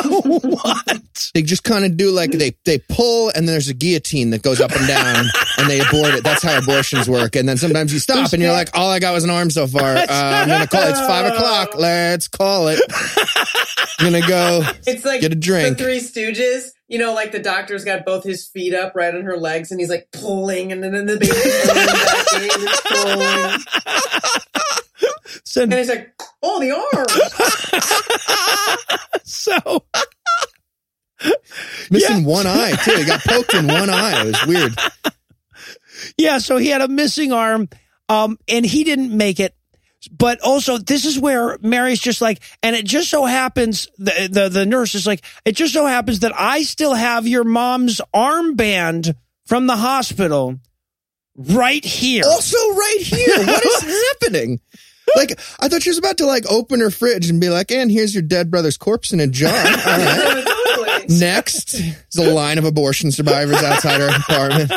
what? they just kind of do like they they pull, and then there's a guillotine that goes up and down, and they abort it. That's how abortions work. And then sometimes you stop, and you're like, all I got was an arm so far. Uh, I'm gonna call. It's five o'clock. Let's call it. I'm gonna go. It's like Get a drink. the Three Stooges. You know, like the doctor's got both his feet up right on her legs, and he's like pulling, and then the baby's pulling and pulling. So, And he's like, "Oh, the arm!" so Missing one eye too. He got poked in one eye. It was weird. yeah, so he had a missing arm, um, and he didn't make it. But also, this is where Mary's just like, and it just so happens the the the nurse is like, it just so happens that I still have your mom's armband from the hospital right here. Also, right here. What is happening? Like, I thought she was about to like open her fridge and be like, "And here's your dead brother's corpse in a jar." All right. totally. Next, there's a line of abortion survivors outside her apartment.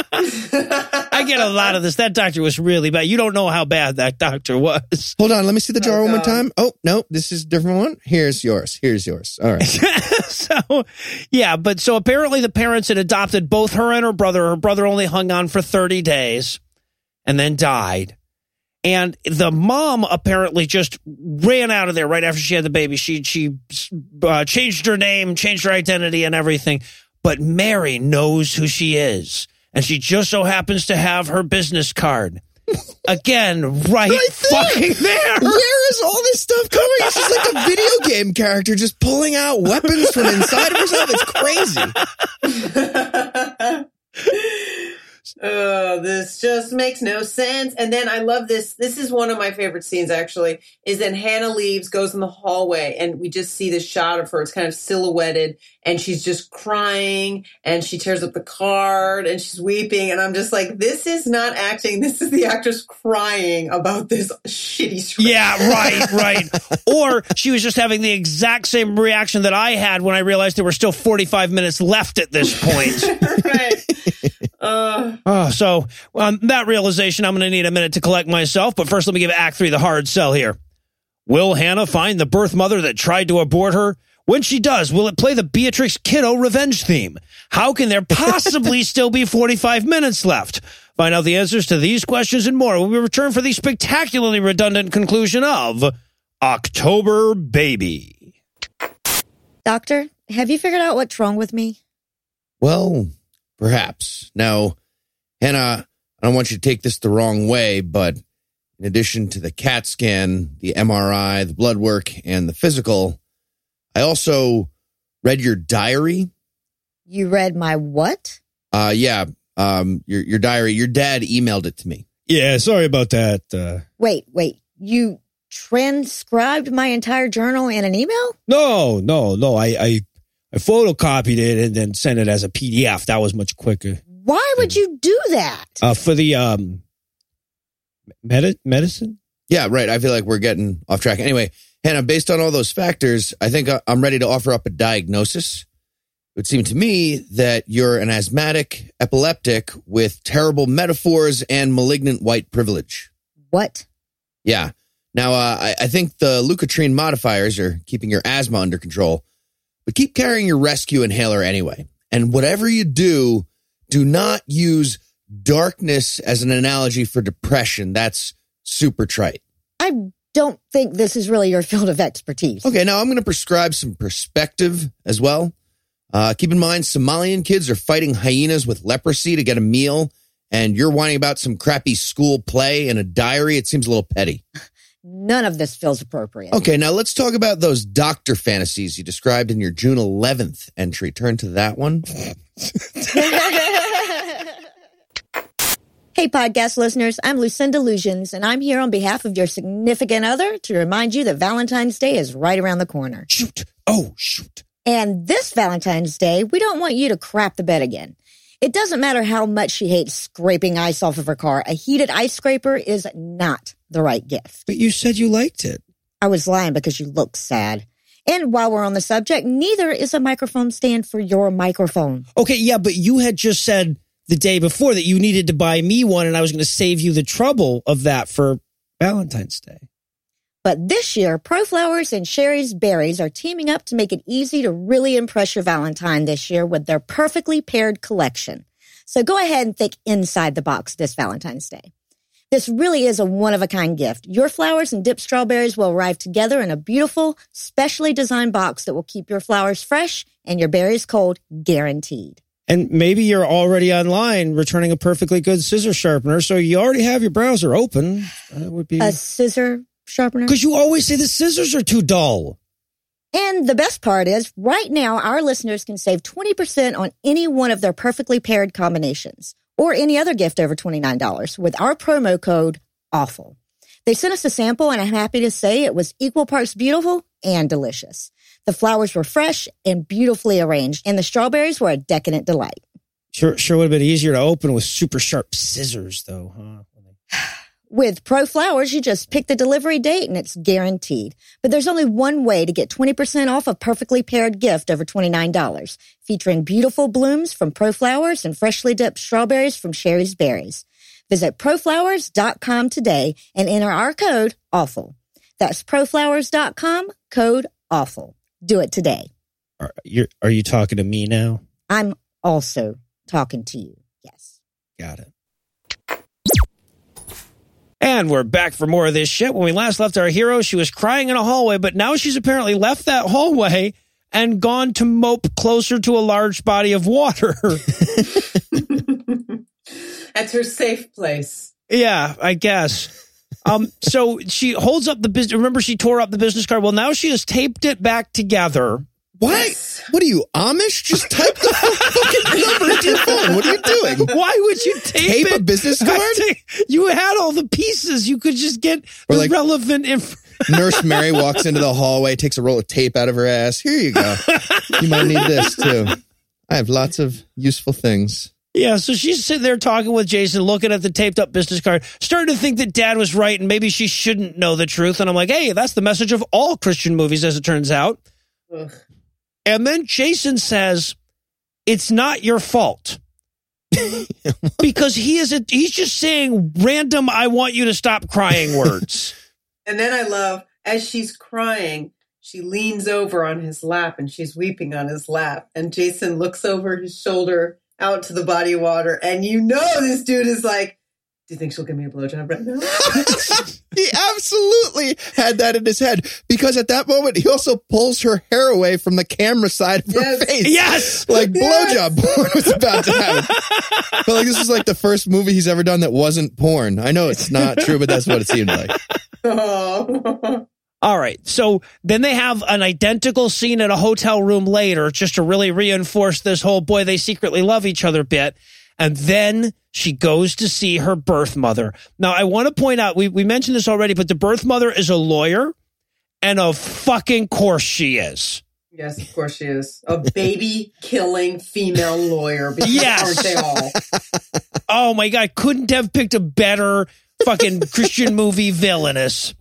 I get a lot of this. That doctor was really bad. You don't know how bad that doctor was. Hold on, let me see the jar Oh, one more time. Oh no, this is a different one. Here's yours. Here's yours. All right. so yeah, but so apparently the parents had adopted both her and her brother. Her brother only hung on for 30 days and then died. And the mom apparently just ran out of there right after she had the baby. She she uh, changed her name, changed her identity, and everything. But Mary knows who she is, and she just so happens to have her business card. Again, right, Right there. fucking there. Where is all this stuff coming? It's just like a video game character just pulling out weapons from inside of herself. It's crazy. Oh, this just makes no sense. And then I love this. This is one of my favorite scenes, actually, is then Hannah leaves, goes in the hallway, and we just see this shot of her. It's kind of silhouetted, and she's just crying, and she tears up the card, and she's weeping. And I'm just like, this is not acting. This is the actress crying about this shitty script. Yeah, right, right. or she was just having the exact same reaction that I had when I realized there were still 45 minutes left at this point. right. Uh, oh, so on that realization, I'm going to need a minute to collect myself. But first, let me give Act Three the hard sell here. Will Hannah find the birth mother that tried to abort her? When she does, will it play the Beatrix Kiddo revenge theme? How can there possibly still be 45 minutes left? Find out the answers to these questions and more when we return for the spectacularly redundant conclusion of October Baby. Doctor, have you figured out what's wrong with me? Well, perhaps. Now, Hannah, I don't want you to take this the wrong way, but in addition to the CAT scan, the MRI, the blood work, and the physical, I also read your diary. You read my what? Uh, yeah, um, your your diary. Your dad emailed it to me. Yeah, sorry about that. Uh, Wait, wait. You transcribed my entire journal in an email? no, no, no. I, I I photocopied it and then sent it as a PDF. That was much quicker. Why would you do that? Uh, for the um, medi- medicine. Yeah, right. I feel like we're getting off track. Anyway, Hannah, based on all those factors, I think I- I'm ready to offer up a diagnosis. It would seem to me that you're an asthmatic epileptic with terrible metaphors and malignant white privilege. What? Yeah. Now, uh, I, I think the leukotriene modifiers are keeping your asthma under control, but keep carrying your rescue inhaler anyway. And whatever you do, do not use darkness as an analogy for depression. That's super trite. I don't think this is really your field of expertise. Okay, now I'm going to prescribe some perspective as well. Uh, keep in mind, Somalian kids are fighting hyenas with leprosy to get a meal, and you're whining about some crappy school play and a diary. It seems a little petty. None of this feels appropriate. Okay, now let's talk about those doctor fantasies you described in your June 11th entry. Turn to that one. Hey, podcast listeners, I'm Lucinda Illusions, and I'm here on behalf of your significant other to remind you that Valentine's Day is right around the corner. Shoot! Oh, shoot! And this Valentine's Day, we don't want you to crap the bed again. It doesn't matter how much she hates scraping ice off of her car, a heated ice scraper is not the right gift. But you said you liked it. I was lying because you look sad. And while we're on the subject, neither is a microphone stand for your microphone. Okay, yeah, but you had just said the day before that you needed to buy me one, and I was going to save you the trouble of that for Valentine's Day. But this year, ProFlowers and Shari's Berries are teaming up to make it easy to really impress your Valentine this year with their perfectly paired collection. So go ahead and think inside the box this Valentine's Day. This really is a one of a kind gift. Your flowers and dipped strawberries will arrive together in a beautiful, specially designed box that will keep your flowers fresh and your berries cold, guaranteed. And maybe you're already online returning a perfectly good scissor sharpener, so you already have your browser open. That would be A scissor sharpener. because you always say the scissors are too dull. And the best part is, right now, our listeners can save 20% on any one of their perfectly paired combinations or any other gift over $29 with our promo code AWFUL. They sent us a sample, and I'm happy to say it was equal parts beautiful and delicious. The flowers were fresh and beautifully arranged, and the strawberries were a decadent delight. Sure, sure would have been easier to open with super sharp scissors, though, huh? With Pro Flowers, you just pick the delivery date and it's guaranteed. But there's only one way to get 20% off a perfectly paired gift over $29, featuring beautiful blooms from Pro Flowers and freshly dipped strawberries from Shari's Berries. Visit proflowers.com today and enter our code AWFUL. That's proflowers.com, code AWFUL. Do it today. Are you are you talking to me now? I'm also talking to you. Yes. Got it. And we're back for more of this shit. When we last left our hero, she was crying in a hallway, but now she's apparently left that hallway and gone to mope closer to a large body of water. That's her safe place. yeah, I guess. Um, so she holds up the business. Remember, she tore up the business card. Well, now she has taped it back together. Why? What are you, Amish? Just type the fucking number into your phone. What are you doing? Why would you tape, Tape a it? business card? think You had all the pieces. You could just get Or the like- relevant information. Nurse Mary walks into the hallway, takes a roll of tape out of her ass. Here you go. You might need this too. I have lots of useful things. Yeah, so she's sitting there talking with Jason, looking at the taped up business card, starting to think that dad was right and maybe she shouldn't know the truth. And I'm like, hey, that's the message of all Christian movies, as it turns out. Ugh. And then Jason says, it's not your fault. because he is a, he's just saying random, I want you to stop crying words. And then I love, as she's crying, she leans over on his lap and she's weeping on his lap. And Jason looks over his shoulder out to the body of water. And you know, this dude is like, Do you think she'll give me a blowjob right now? He absolutely had that in his head because at that moment he also pulls her hair away from the camera side of her Yes. face. yes. Like Yes. blowjob porn was about to happen. but like this is like the first movie he's ever done that wasn't porn. I know it's not true, but that's what it seemed like. oh. All right. So then they have an identical scene at a hotel room later just to really reinforce this whole boy, they secretly love each other bit. And then she goes to see her birth mother. Now, I want to point out, we, we mentioned this already, but the birth mother is a lawyer and of fucking course she is. Yes, of course she is. A baby killing female lawyer. Because Yes. Aren't they all? Oh my God. Couldn't have picked a better fucking Christian movie villainess.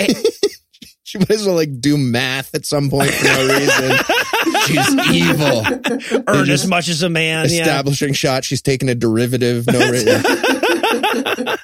She might as well like do math at some point for no reason. She's evil. Earn as much as a man. Yeah. Establishing shot. She's taking a derivative. No reason.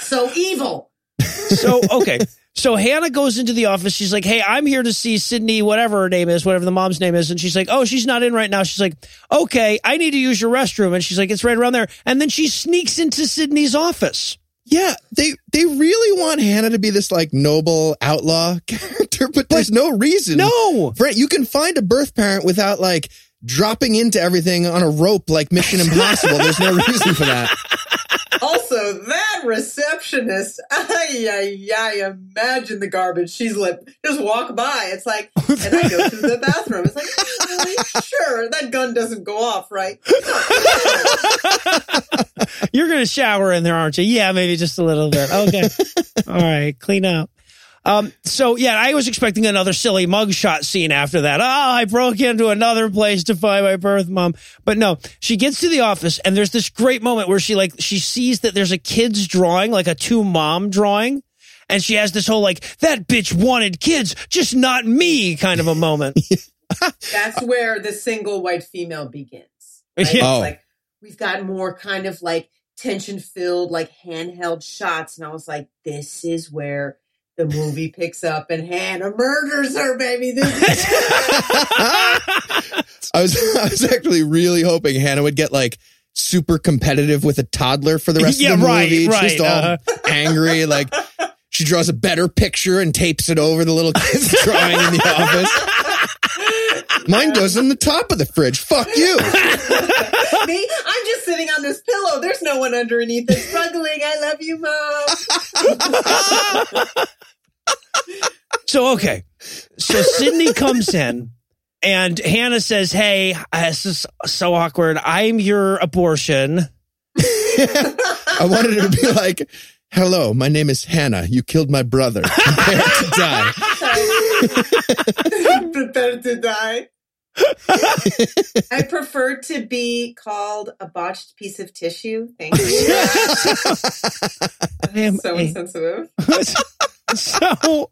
So evil. So okay. So Hannah goes into the office. She's like, "Hey, I'm here to see Sydney, whatever her name is, whatever the mom's name is." And she's like, "Oh, she's not in right now." She's like, "Okay, I need to use your restroom." And she's like, "It's right around there." And then she sneaks into Sydney's office. Yeah, they they really want Hannah to be this like noble outlaw character, but there's no reason. No. Brent, you can find a birth parent without like dropping into everything on a rope like Mission Impossible. there's no reason for that. That receptionist, ay, ay, ay, imagine the garbage she's lit. Just walk by. It's like, and I go to the bathroom. It's like, really? Sure, that gun doesn't go off, right? You're going to shower in there, aren't you? Yeah, maybe just a little bit. Okay. All right, clean up. Um, so yeah, I was expecting another silly mugshot scene after that. Oh, I broke into another place to find my birth mom. But no, she gets to the office and there's this great moment where she like, she sees that there's a kid's drawing, like a two mom drawing. And she has this whole like, that bitch wanted kids, just not me kind of a moment. That's where the single white female begins. right? Yeah. Oh. like we've got more kind of like tension filled, like handheld shots. And I was like, this is where the movie picks up and Hannah murders her, baby. This is I was I was actually really hoping Hannah would get like super competitive with a toddler for the rest Yeah, of the right, movie. right, Just all uh-huh. angry, like she draws a better picture and tapes it over the little kid's drawing in the office. Mine goes in the top of the fridge. Fuck you. me. I'm just sitting on this pillow. There's no one underneath it struggling. I love you, mom. So okay, so Sydney comes in, and Hannah says, "Hey, uh, this is so awkward. I'm your abortion." I wanted it to be like, hello, my name is Hannah. You killed my brother. Prepare to die. Prepare to die. I prefer to be called a botched piece of tissue. Thank you. I am so a- insensitive. So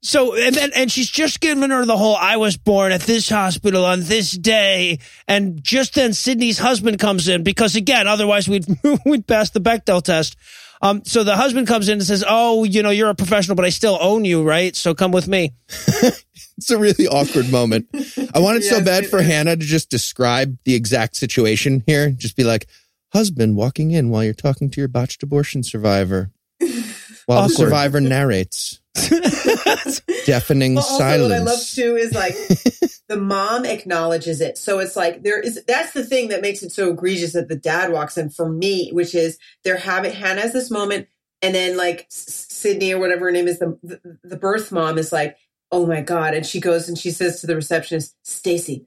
so and then and she's just giving her the whole I was born at this hospital on this day and just then Sydney's husband comes in because again otherwise we'd we'd pass the Bechdel test. Um so the husband comes in and says, "Oh, you know, you're a professional but I still own you, right? So come with me." It's a really awkward moment. I wanted so bad for is. Hannah to just describe the exact situation here. Just be like, husband walking in while you're talking to your botched abortion survivor. While the survivor narrates. Deafening Well, also, silence. what I love too is like the mom acknowledges it. So it's like there is that's the thing that makes it so egregious that the dad walks in for me, which is they're having Hannah has this moment, and then like Sydney or whatever her name is, the, the the birth mom is like, oh my god, and she goes and she says to the receptionist, Stacy,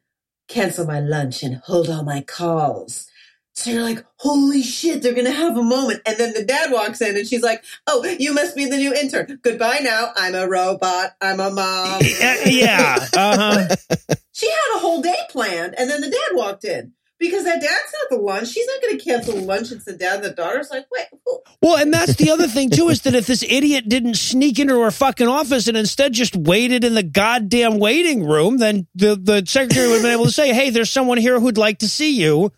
cancel my lunch and hold all my calls. So you're like, holy shit, they're gonna have a moment. And then the dad walks in and she's like, oh, you must be the new intern. Goodbye now. I'm a robot. I'm a mom. Yeah. Uh-huh. she had a whole day planned, and then the dad walked in because that dad's not the lunch. She's not going to cancel lunch. It's the dad. and The daughter's like, wait, who? Well, and that's the other thing too is that if this idiot didn't sneak into her fucking office and instead just waited in the goddamn waiting room, then the the secretary would have been able to say, "Hey, there's someone here who'd like to see you,"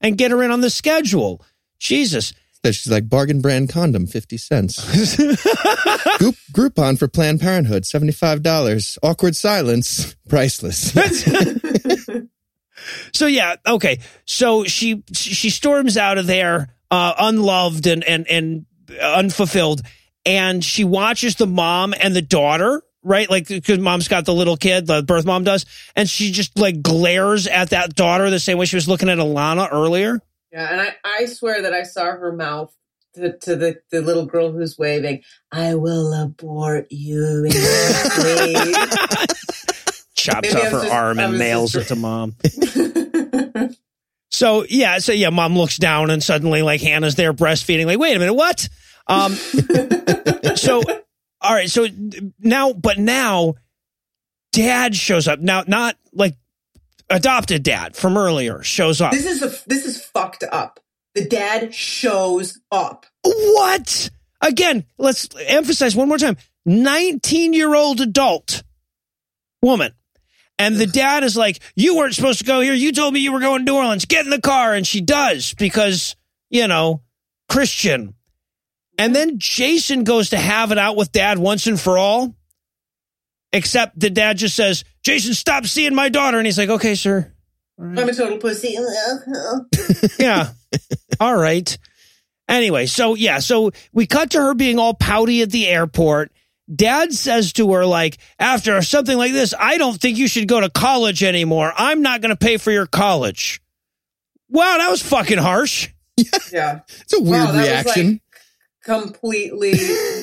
and get her in on the schedule. Jesus. That she's like bargain brand condom, 50 cents. Group, Groupon for Planned Parenthood, $75. Awkward silence, priceless. So yeah, okay. So she she storms out of there, uh, unloved and and and unfulfilled, and she watches the mom and the daughter. Right, like because mom's got the little kid, the birth mom does, and she just like glares at that daughter the same way she was looking at Alana earlier. Yeah, and I, I swear that I saw her mouth to, to the, the little girl who's waving, I will abort you in your sleep. Chops Maybe off her just- arm and just- it to mom. So yeah, so yeah, mom looks down and suddenly like Hannah's there breastfeeding. Like, wait a minute, what? Um, so all right, so now, but now, dad shows up. Now, not like adopted dad from earlier shows up. this is a, this is fucked up. The dad shows up. What? Again, let's emphasize one more time. 19 year old adult woman. And the dad is like, You weren't supposed to go here. You told me you were going to New Orleans. Get in the car. And she does because, you know, Christian. And then Jason goes to have it out with dad once and for all. Except the dad just says, Jason, stop seeing my daughter. And he's like, Okay, sir. I'm a total pussy. Yeah. all right. Anyway, so yeah, so we cut to her being all pouty at the airport. Dad says to her, like, after something like this, I don't think you should go to college anymore. I'm not going to pay for your college. Wow, that was fucking harsh. yeah. It's a weird Wow, that was, reaction. Like, completely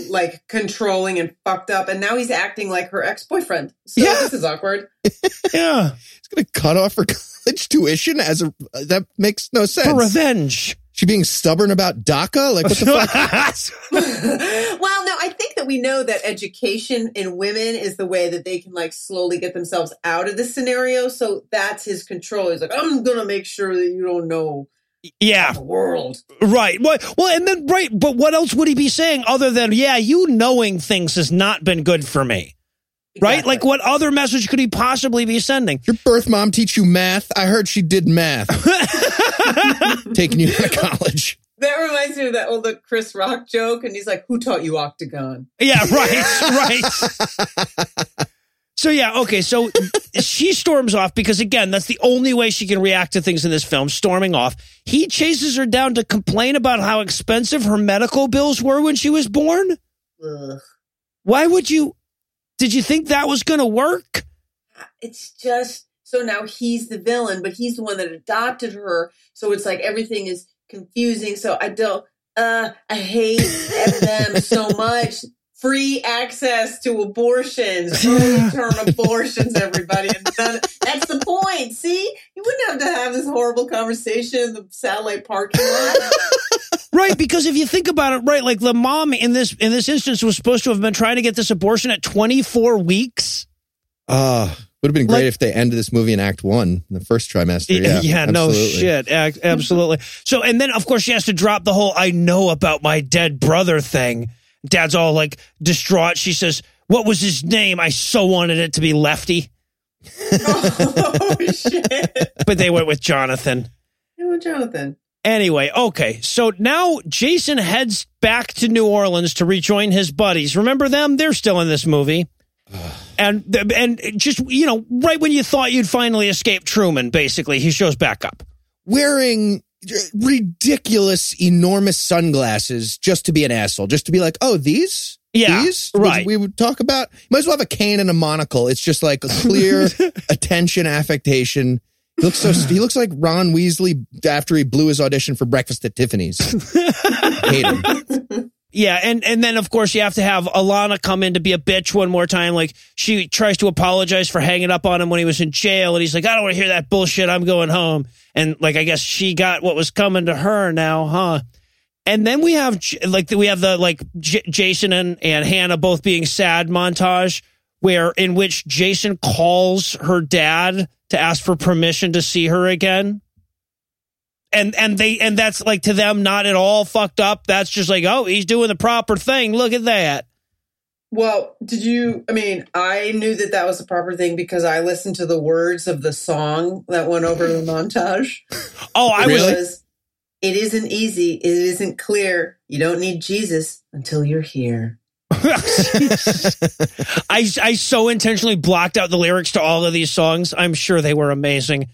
like controlling and fucked up. And now he's acting like her ex boyfriend. So Yeah. this is awkward. Yeah. He's going to cut off her college tuition as a, that makes no sense. For revenge. She being stubborn about DACA? Like, what the fuck? well, no, I think that we know that education in women is the way that they can like slowly get themselves out of this scenario. So that's his control. He's like, I'm gonna make sure that you don't know yeah. the world. Right. Well, well, and then, right. But what else would he be saying other than, yeah, you knowing things has not been good for me? Right? Exactly. Like, what other message could he possibly be sending? Your birth mom teach you math? I heard she did math. Taking you to college. That reminds me of that old Chris Rock joke, and he's like, "Who taught you octagon?" Yeah, right, right. So yeah, okay. So she storms off because again, that's the only way she can react to things in this film, storming off. He chases her down to complain about how expensive her medical bills were when she was born. Ugh. Why would you? Did you think that was going to work? It's just so now he's the villain, but he's the one that adopted her. So it's like everything is confusing. So I don't. Uh, I hate them so much. Free access to abortions, early term abortions, everybody. And that's the point. See, you wouldn't have to have this horrible conversation in the satellite parking lot. Right, because if you think about it, right, like the mom in this in this instance was supposed to have been trying to get this abortion at 24 weeks. Uh, would have been great Like- if they ended this movie in Act One, the first trimester. Yeah, yeah no shit. Ac- Absolutely. So, and then of course she has to drop the whole I know about my dead brother thing. Dad's all like distraught. She says, What was his name? I so wanted it to be Lefty, oh shit! but they went with Jonathan. Oh, Jonathan. Anyway, okay. So now Jason heads back to New Orleans to rejoin his buddies. Remember them? They're still in this movie. And and just you know, right when you thought you'd finally escape Truman, basically, he shows back up. Wearing ridiculous, enormous sunglasses just to be an asshole, just to be like, oh, these. Yeah, These right. we would talk about. Might as well have a cane and a monocle. It's just like a clear attention affectation. He looks so. He looks like Ron Weasley after he blew his audition for Breakfast at Tiffany's. Hate him. Yeah, and and then of course you have to have Alana come in to be a bitch one more time. Like she tries to apologize for hanging up on him when he was in jail, and he's like, "I don't want to hear that bullshit. I'm going home." And like I guess she got what was coming to her now, huh? And then we have like we have the like J- Jason and and Hannah both being sad montage, where in which Jason calls her dad to ask for permission to see her again and and they and that's like to them not at all fucked up. That's just like, oh, he's doing the proper thing. Look at that. Well, did you? I mean, I knew that that was the proper thing because I listened to the words of the song that went over the montage. Oh, I was was, It isn't easy. It isn't clear. You don't need Jesus until you're here. I I so intentionally blocked out the lyrics to all of these songs. I'm sure they were amazing.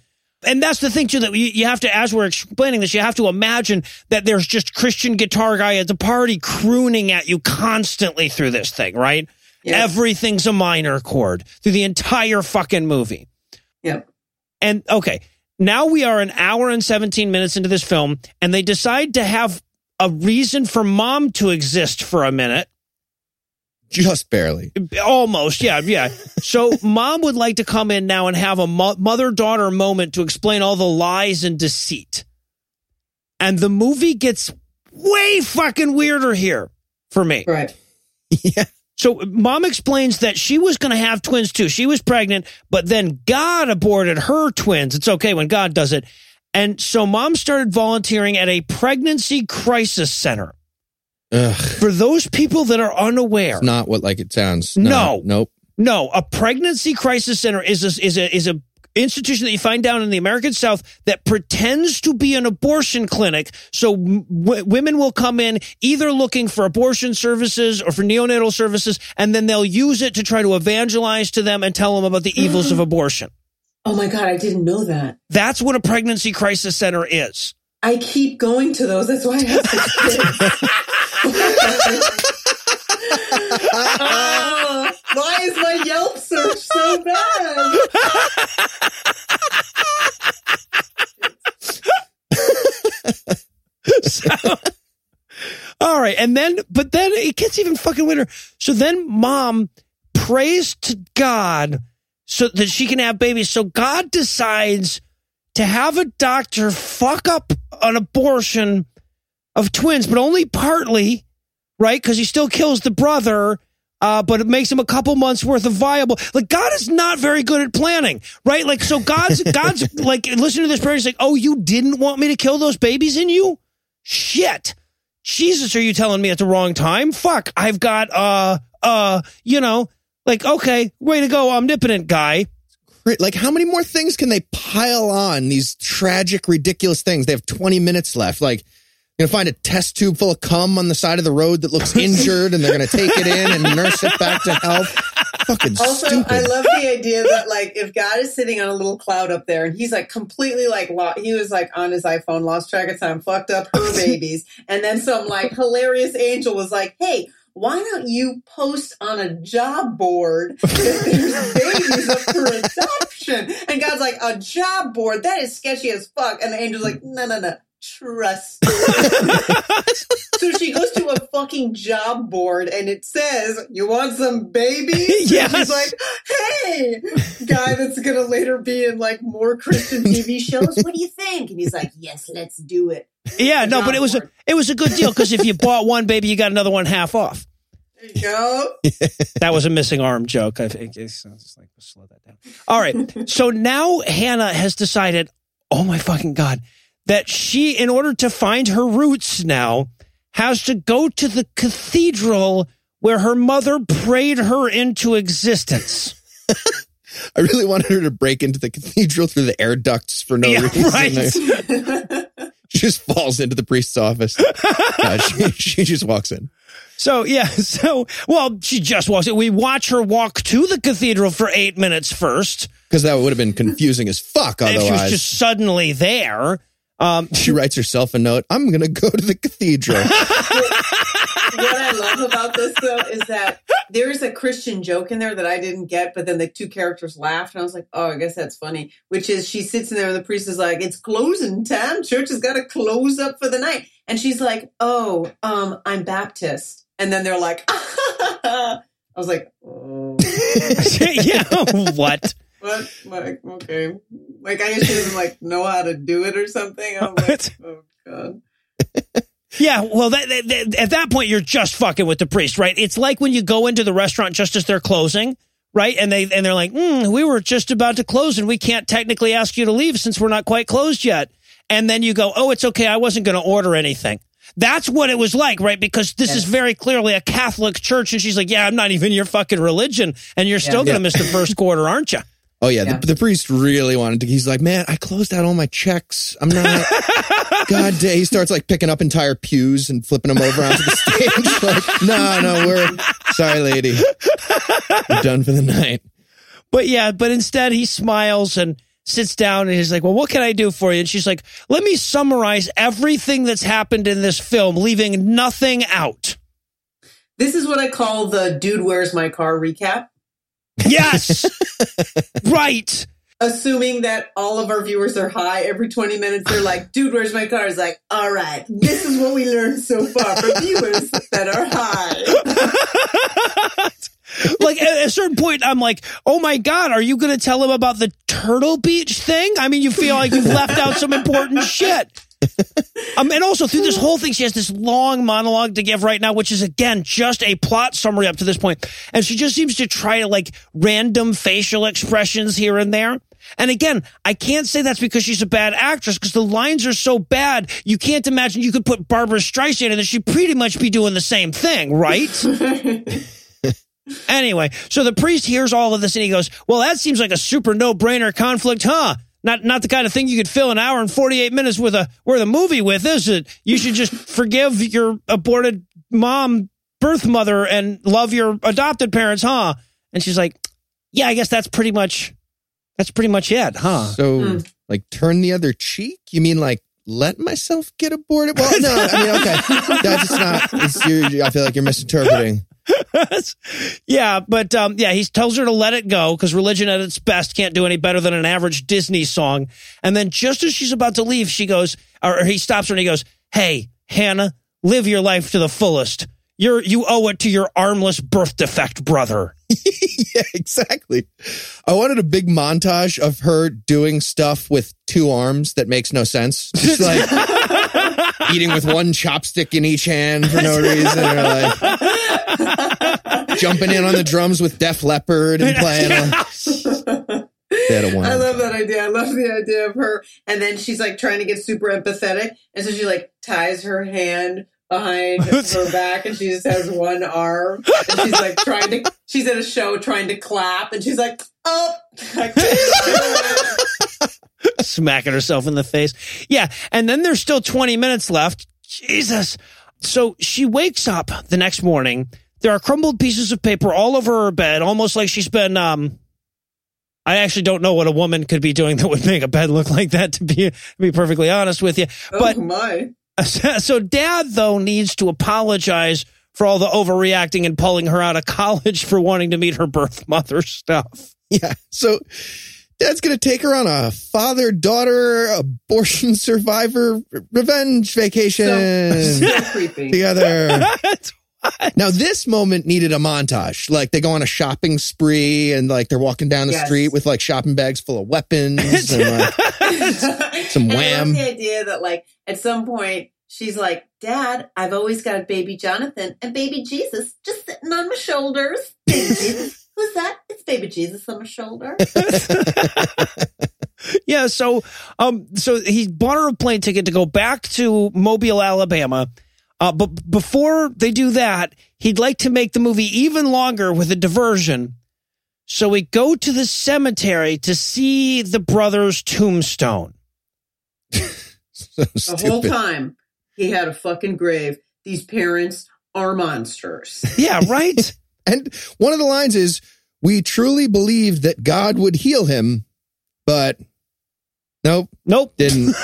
And that's the thing too that you, you have to, as we're explaining this, you have to imagine that there's just Christian guitar guy at the party crooning at you constantly through this thing, right? Yes. Everything's a minor chord through the entire fucking movie. Yep. And okay, now we are an hour and 17 minutes into this film, and they decide to have a reason for mom to exist for a minute. Just barely. Almost, yeah, yeah. So mom would like to come in now and have a mo- mother daughter moment to explain all the lies and deceit. And the movie gets way fucking weirder here for me. Right. Yeah. So mom explains that she was going to have twins too. She was pregnant, but then God aborted her twins. It's okay when God does it. And so mom started volunteering at a pregnancy crisis center. Ugh. For those people that are unaware, It's not what like it sounds. No. Nope. no, a pregnancy crisis center is a, is a is a institution that you find down in the American South that pretends to be an abortion clinic. So w- women will come in either looking for abortion services or for neonatal services, and then they'll use it to try to evangelize to them and tell them about the evils of abortion. Oh my God, I didn't know that. That's what a pregnancy crisis center is. I keep going to those. That's why I have why is my Yelp search so bad? So, all right. And then, but then it gets even fucking weirder. So then mom prays to God so that she can have babies. So God decides to have a doctor fuck up an abortion of twins, but only partly, right? Because he still kills the brother. Uh, but it makes him a couple months worth of viable. Like God is not very good at planning, right? Like so, God's God's like listen to this prayer. He's like, "Oh, you didn't want me to kill those babies in you? Shit, Jesus, are you telling me at the wrong time? Fuck, I've got uh uh, you know, like okay, way to go, omnipotent guy. Like, how many more things can they pile on these tragic, ridiculous things? They have 20 minutes left. Like, You're gonna find a test tube full of cum on the side of the road that looks injured, and they're gonna take it in and nurse it back to health. Fucking Also, stupid. I love the idea that like if God is sitting on a little cloud up there and he's like completely like lo- he was like on his iPhone, lost track of time, fucked up her babies, and then some like hilarious angel was like, "Hey, why don't you post on a job board that there's babies up for adoption?" And God's like, "A job board? That is sketchy as fuck." And the angel's like, "No, no, no." Trust. so she goes to a fucking job board and it says, You want some babies? Yes. She's like, Hey, guy that's gonna later be in like more Christian TV shows. What do you think? And he's like, Yes, let's do it. Yeah, no, but it was a it was a good deal because if you bought one baby, you got another one half off. There you go. That was a missing arm joke. I think it's just like slow that down. All right, so now Hannah has decided. Oh my fucking god! That she, in order to find her roots, now has to go to the cathedral where her mother prayed her into existence. I really wanted her to break into the cathedral through the air ducts for no Yeah, reason. right. She just falls into the priest's office. Uh, she, she just walks in. So yeah, so well, she just walks in. We watch her walk to the cathedral for eight minutes first. Because that would have been confusing as fuck If she was otherwise. just suddenly there. Um, she writes herself a note. I'm going to go to the cathedral. what I love about this though is that there is a Christian joke in there that I didn't get, but then the two characters laughed, and I was like, "Oh, I guess that's funny." Which is, she sits in there, and the priest is like, "It's closing time. Church has got to close up for the night," and she's like, "Oh, um, I'm Baptist," and then they're like, "I was like, oh, yeah, what? What? Like, okay, like I guess she doesn't like know how to do it or something." I'm like, "Oh god." Yeah, well, that, that, that- at that point, you're just fucking with the priest, right? It's like when you go into the restaurant just as they're closing, right? And they and they're like, mm, "We were just about to close, and we can't technically ask you to leave since we're not quite closed yet." And then you go, "Oh, it's okay. I wasn't going to order anything." That's what it was like, right? Because this is very clearly a Catholic church, and she's like, "Yeah, I'm not even your fucking religion, and you're still going to miss the first quarter, aren't you?" Oh yeah, Yeah. The, the priest really wanted to. He's like, man, I closed out all my checks. I'm not. God, da-" he starts like picking up entire pews and flipping them over onto the stage. like, no, no, we're sorry, lady. We're done for the night. But yeah, but instead he smiles and sits down and he's like, Well, what can I do for you? And she's like, Let me summarize everything that's happened in this film, leaving nothing out. This is what I call the "Dude, where's my car?" recap. Yes. right. assuming that all of our viewers are high every 20 minutes they're like dude where's my car is like all right this is what we learned so far from viewers that are high Like at a certain point, I'm like, Oh my God, are you going to tell him about the Turtle Beach thing? I mean, you feel like you've left out some important shit. Um, and also through this whole thing, she has this long monologue to give right now, which is again just a plot summary up to this point. And she just seems to try to like random facial expressions here and there. And again, I can't say that's because she's a bad actress because the lines are so bad. You can't imagine you could put Barbra Streisand in and she'd pretty much be doing the same thing, right? Anyway, so the priest hears all of this and he goes, "Well, that seems like a super no-brainer conflict, huh? Not not the kind of thing you could fill an hour and 48 minutes with a worth a movie with, is it? You should just forgive your aborted mom, birth mother and love your adopted parents, huh?" And she's like, "Yeah, I guess that's pretty much that's pretty much it, huh?" So, Hmm. like, turn the other cheek? You mean like let myself get aborted? Well, no, I mean, okay, that's just not. It's, you're, I feel like you're misinterpreting. yeah, but um, yeah, he tells her to let it go because religion at its best can't do any better than an average Disney song. And then just as she's about to leave, she goes, or he stops her and he goes, "Hey, Hannah, live your life to the fullest. You're you owe it to your armless birth defect brother." yeah, exactly. I wanted a big montage of her doing stuff with two arms that makes no sense. Just like eating with one chopstick in each hand for no reason. Or like jumping in on the drums with Def Leppard and playing them. They had a one. I love that idea. I love the idea of her. And then she's like trying to get super empathetic. And so she like ties her hand behind her back and she just has one arm. And she's like trying to, she's at a show trying to clap and she's like, oh, I can't do it. smacking herself in the face. Yeah, and then there's still 20 minutes left. Jesus. So she wakes up the next morning. There are crumbled pieces of paper all over her bed, almost like she's been. Um, I actually don't know what a woman could be doing that would make a bed look like that. To be to be perfectly honest with you, but oh my. so dad though needs to apologize for all the overreacting and pulling her out of college for wanting to meet her birth mother stuff. Yeah. So dad's going to take her on a father daughter abortion survivor revenge vacation So, so creepy. together. Now, this moment needed a montage. Like they go on a shopping spree and like they're walking down the Yes. street with like shopping bags full of weapons and like, Some And I wham. love the idea that like at some point she's like, Dad, I've always got baby Jonathan and baby Jesus just sitting on my shoulders. Baby Jesus. Who's that? It's baby Jesus on my shoulder. yeah. So, um, so he bought her a plane ticket to go back to Mobile, Alabama. Uh, but before they do that, he'd like to make the movie even longer with a diversion. So we go to the cemetery to see the brother's tombstone. so The whole time he had a fucking grave. These parents are monsters. Yeah, right? And one of the lines is, "We truly believed that God would heal him, but nope, nope. didn't."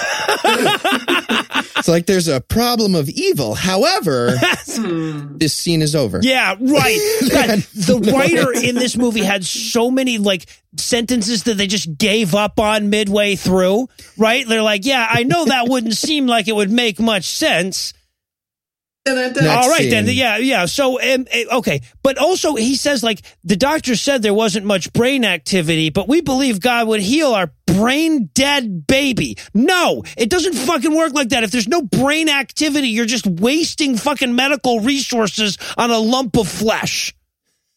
It's like there's a problem of evil. However, this scene is over. Yeah, right. God, the writer in this movie had so many like sentences that they just gave up on midway through, right? They're like, yeah, I know that wouldn't seem like it would make much sense. Next All right, then. Yeah, yeah. So, um, eh, okay. But also, he says, like, the doctor said there wasn't much brain activity, but we believe God would heal our brain dead baby. No, it doesn't fucking work like that. If there's no brain activity, you're just wasting fucking medical resources on a lump of flesh.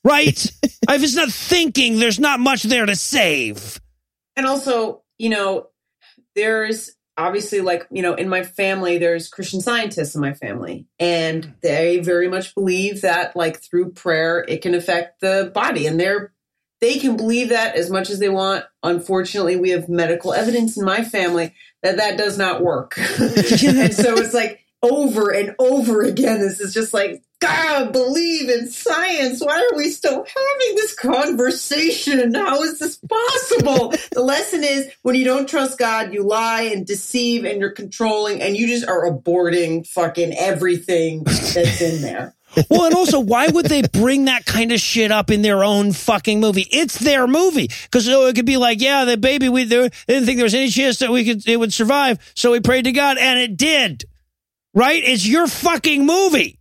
Right? if it's not thinking, there's not much there to save. And also, you know, there's obviously like, you know, in my family, there's Christian scientists in my family, and they very much believe that like through prayer, it can affect the body. And they're, they can believe that as much as they want. Unfortunately, we have medical evidence in my family that that does not work. and so it's like over and over again, this is just like, God, believe in science. Why are we still having this conversation? How is this possible? the lesson is when you don't trust God, you lie and deceive and you're controlling and you just are aborting fucking everything that's in there. Well, and also, why would they bring that kind of shit up in their own fucking movie? It's their movie because oh, it could be like, yeah, the baby we they didn't think there was any chance that we could it would survive, so we prayed to God, and it did. Right? It's your fucking movie.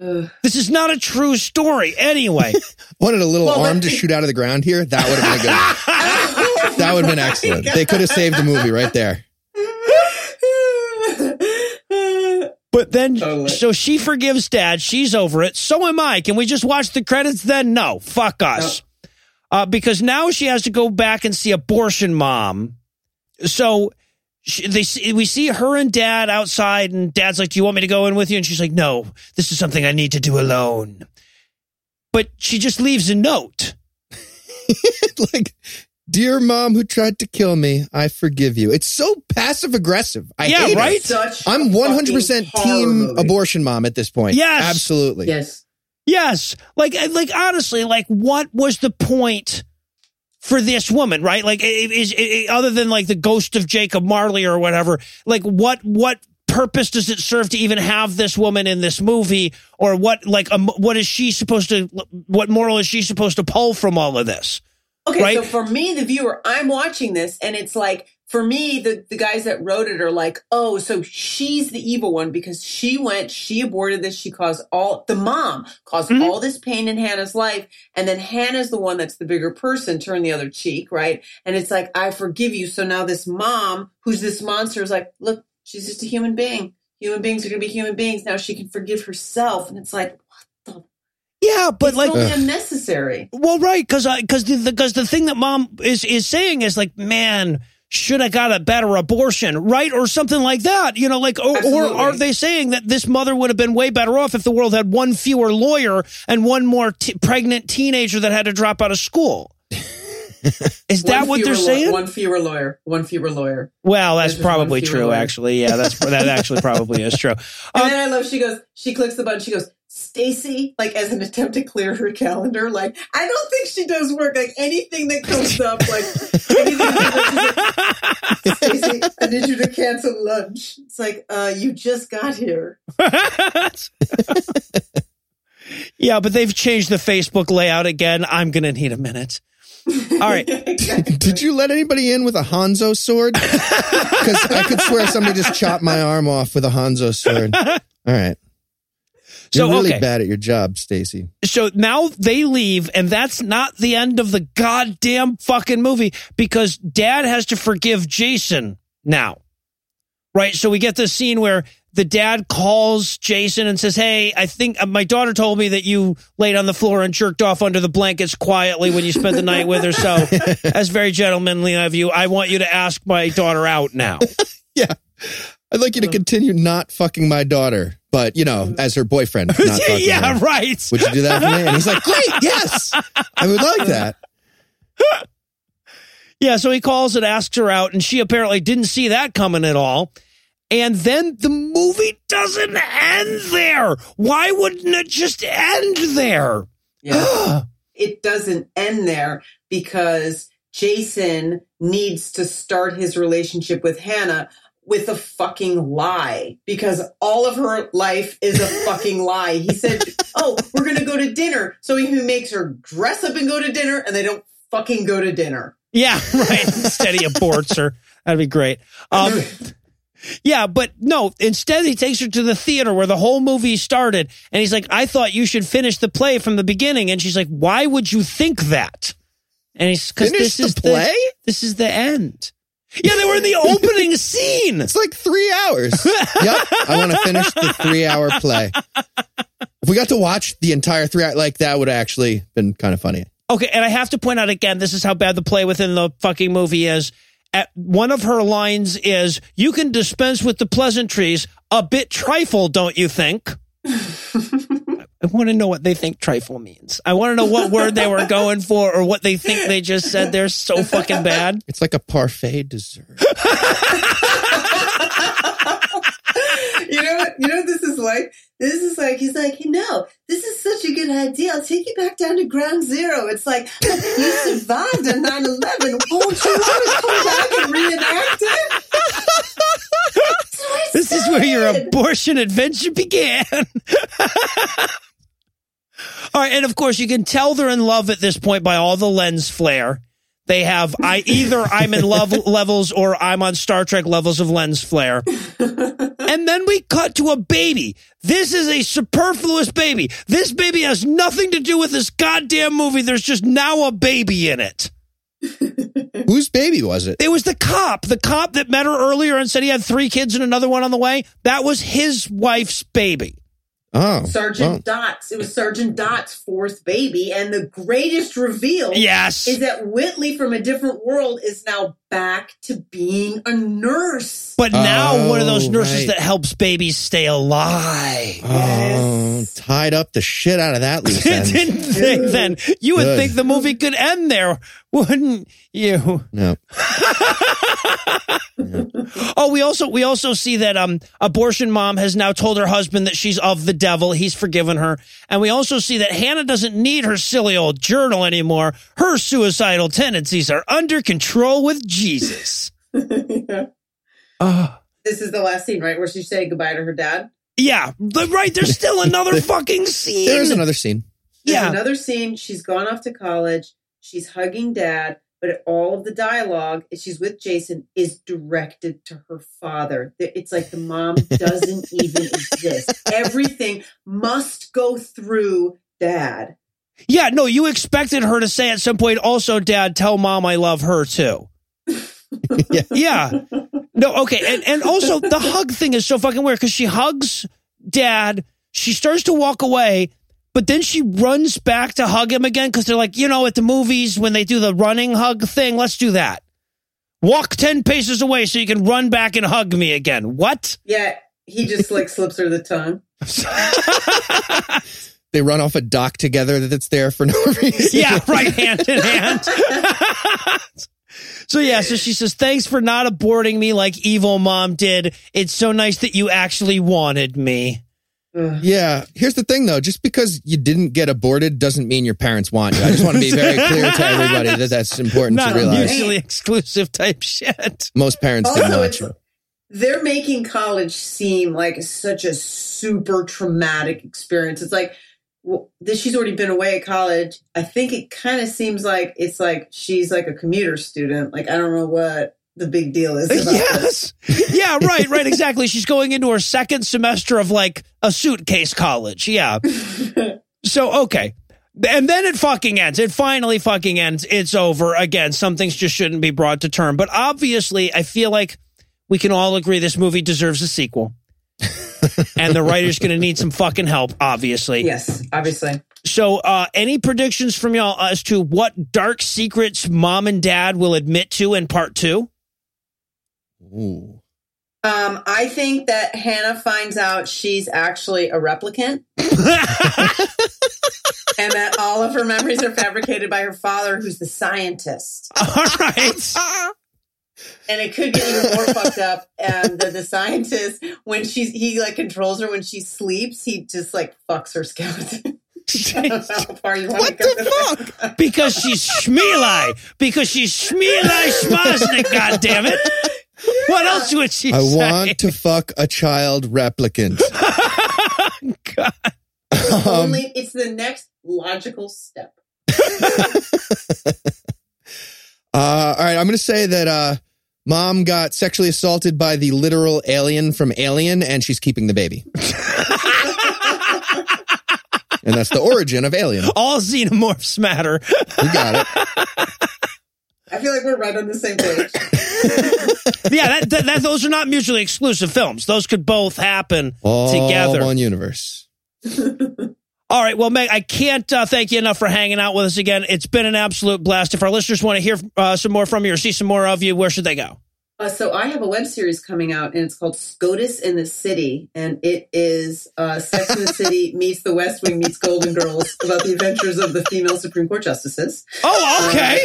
Ugh. This is not a true story. Anyway, Wanted a little Well, arm but- to shoot out of the ground here. That would have been good. that would have been excellent. They could have saved the movie right there. But then Totally. so she forgives dad. She's over it. So am I. Can we just watch the credits then? No, fuck us. Uh, because now she has to go back and see abortion mom. So she, they we see her and dad outside, and dad's like, "Do you want me to go in with you?" And she's like, "No, this is something I need to do alone." But she just leaves a note. like, dear mom who tried to kill me, I forgive you. It's so passive aggressive. I Yeah, hate it. right? Such I'm 100% team movie. abortion mom at this point. Yes. Absolutely. Yes. Yes. Like, like honestly, like what was the point for this woman, right? Like, i- is, i- other than like the ghost of Jacob Marley or whatever, like what, what purpose does it serve to even have this woman in this movie or what, like, um, what is she supposed to, what moral is she supposed to pull from all of this? Okay, Right? so for me, the viewer, I'm watching this, and it's like for me, the the guys that wrote it are like, oh, so she's the evil one because she went, she aborted this, she caused all the mom caused Mhm. all this pain in Hannah's life, and then Hannah's the one that's the bigger person, turn the other cheek, right? And it's like, I forgive you. So now this mom, who's this monster, is like, look, she's just a human being. Human beings are gonna be human beings. Now she can forgive herself, and it's like? Yeah, but it's like, totally unnecessary. Well, right, because because the because the thing that mom is is saying is like, man, should I got a better abortion, right, or something like that, you know, like, or, or are they saying that this mother would have been way better off if the world had one fewer lawyer and one more t- pregnant teenager that had to drop out of school? Is that what they're saying? One fewer lawyer. One fewer lawyer. well, that's There's probably true. lawyer. Actually, yeah, that's that actually probably is true. And Um, then I love she goes, she clicks the button, she goes, Stacy, like as an attempt to clear her calendar. Like, I don't think she does work. Like anything that comes up, like anything like, Stacy, I need you to cancel lunch. It's like, uh, you just got here. yeah, but they've changed the Facebook layout again. I'm gonna need a minute. All right. Did you let anybody in with a Hanzo sword? Because I could swear somebody just chopped my arm off with a Hanzo sword. All right. You're So, really okay. bad at your job, Stacy. So now they leave, and that's not the end of the goddamn fucking movie because dad has to forgive Jason now. Right? So we get this scene where the dad calls Jason and says, Hey, I think uh, my daughter told me that you laid on the floor and jerked off under the blankets quietly when you spent the night with her. So that's very gentlemanly of you. I want you to ask my daughter out now. Yeah. I'd like you to continue not fucking my daughter, but, you know, as her boyfriend. Not fucking yeah, her. right. Would you do that for me? And he's like, great, yes. I would like that. Yeah, so he calls and asks her out, and she apparently didn't see that coming at all. And then the movie doesn't end there. Why wouldn't it just end there? Yeah. it doesn't end there because Jason needs to start his relationship with Hannah with a fucking lie because all of her life is a fucking lie. He said, Oh, we're going to go to dinner. So he makes her dress up and go to dinner and they don't fucking go to dinner. Yeah, right. Instead, he aborts her. That'd be great. Um, yeah, but no, instead, he takes her to the theater where the whole movie started. And he's like, I thought you should finish the play from the beginning. And she's like, Why would you think that? And he's because this the is play? The, this is the end. Yeah, they were in the opening scene. It's like three hours. yep. I want to finish the three hour play. If we got to watch the entire three hour, like that would have actually been kind of funny. Okay, and I have to point out again, this is how bad the play within the fucking movie is. At one of her lines is, "You can dispense with the pleasantries, a bit trifle, don't you think?" I want to know what they think trifle means. I want to know what word they were going for, or what they think they just said. They're so fucking bad. It's like a parfait dessert. you know what? You know this is like? This is like he's like, you know, this is such a good idea. I'll take you back down to ground zero. It's like you survived on 9-11. Won't you want to come back and reenact it? This is where your abortion adventure began. all right, and of course you can tell they're in love at this point by all the lens flare. They have I either I'm in love levels or I'm on Star Trek levels of lens flare. and then we cut to a baby. This is a superfluous baby. This baby has nothing to do with this goddamn movie. There's just now a baby in it. Whose baby was it? It was the cop, the cop that met her earlier and said he had three kids and another one on the way. That was his wife's baby. Oh. Sergeant Dots. It was Sergeant Dot's fourth baby, and the greatest reveal Yes. is that Whitley from a different world is now back to being a nurse. But now oh, one of those Oh, nurses right. that helps babies stay alive. Oh, oh, tied up the shit out of that loose end. Didn't think then. You would Good. think the movie could end there, wouldn't you? No. Oh, we also we also see that um abortion mom has now told her husband that she's of the devil. He's forgiven her. And we also see that Hannah doesn't need her silly old journal anymore. Her suicidal tendencies are under control with Jesus. Oh. This is the last scene, right, where she's saying goodbye to her dad. Yeah, but right, there's still another fucking scene. There is another scene. There's Yeah. another scene. She's gone off to college. She's hugging dad, but all of the dialogue, she's with Jason, is directed to her father. It's like the mom doesn't even exist. Everything must go through dad. Yeah, no, you expected her to say at some point, also, Dad, tell mom I love her too. Yeah. Yeah. No, okay. And, and also, the hug thing is so fucking weird because she hugs dad, she starts to walk away, but then she runs back to hug him again because they're like, you know, at the movies when they do the running hug thing, let's do that. Walk 10 paces away so you can run back and hug me again. What? Yeah, he just like slips her the tongue. they run off a dock together that's there for no reason. Yeah, right, hand in hand. so yeah, so she says, "Thanks for not aborting me like evil mom did. It's so nice that you actually wanted me." Yeah. Here's the thing though, just because you didn't get aborted doesn't mean your parents want you. I just want to be very clear to everybody that that's important Not to realize. mutually exclusive type shit. Most parents didn't Also, want it's, you. they're making college seem like such a super traumatic experience. It's like well, this, she's already been away at college. I think it kind of seems like it's like she's like a commuter student. Like I don't know what the big deal is. About this. Yes. yeah, right, right, exactly. She's going into her second semester of like a suitcase college. Yeah. so, okay. And then it fucking ends. It finally fucking ends. It's over. Again, some things just shouldn't be brought to term. But obviously, I feel like we can all agree this movie deserves a sequel. and the writer's going to need some fucking help, obviously. Yes, obviously. So, uh, any predictions from y'all as to what dark secrets mom and dad will admit to in part two? Ooh. Um, I think that Hannah finds out she's actually a replicant and that all of her memories are fabricated by her father, who's the scientist. All right. And it could get even more fucked up. And the, the scientist, when she's he like controls her when she sleeps, he just like fucks her skeleton. I don't know how far you want What to go. the fuck? Because she's Schmeeli. Because she's Schmeeli Schmoznik, goddammit. What else would she I say? want to fuck a child replicant. God. Um, Only it's the next logical step. Uh, all right, I'm going to say that uh, mom got sexually assaulted by the literal alien from Alien, and she's keeping the baby. and that's the origin of Alien. All xenomorphs matter. You got it. I feel like we're right on the same page. yeah, that, that, that those are not mutually exclusive films. Those could both happen All together. one universe. All right. Well, Meg, I can't uh, thank you enough for hanging out with us again. It's been an absolute blast. If our listeners want to hear uh, some more from you or see some more of you, where should they go? Uh, so I have a web series coming out, and it's called SCOTUS in the City, and it is uh, Sex in the City meets The West Wing meets Golden Girls about the adventures of the female Supreme Court justices. Oh, okay.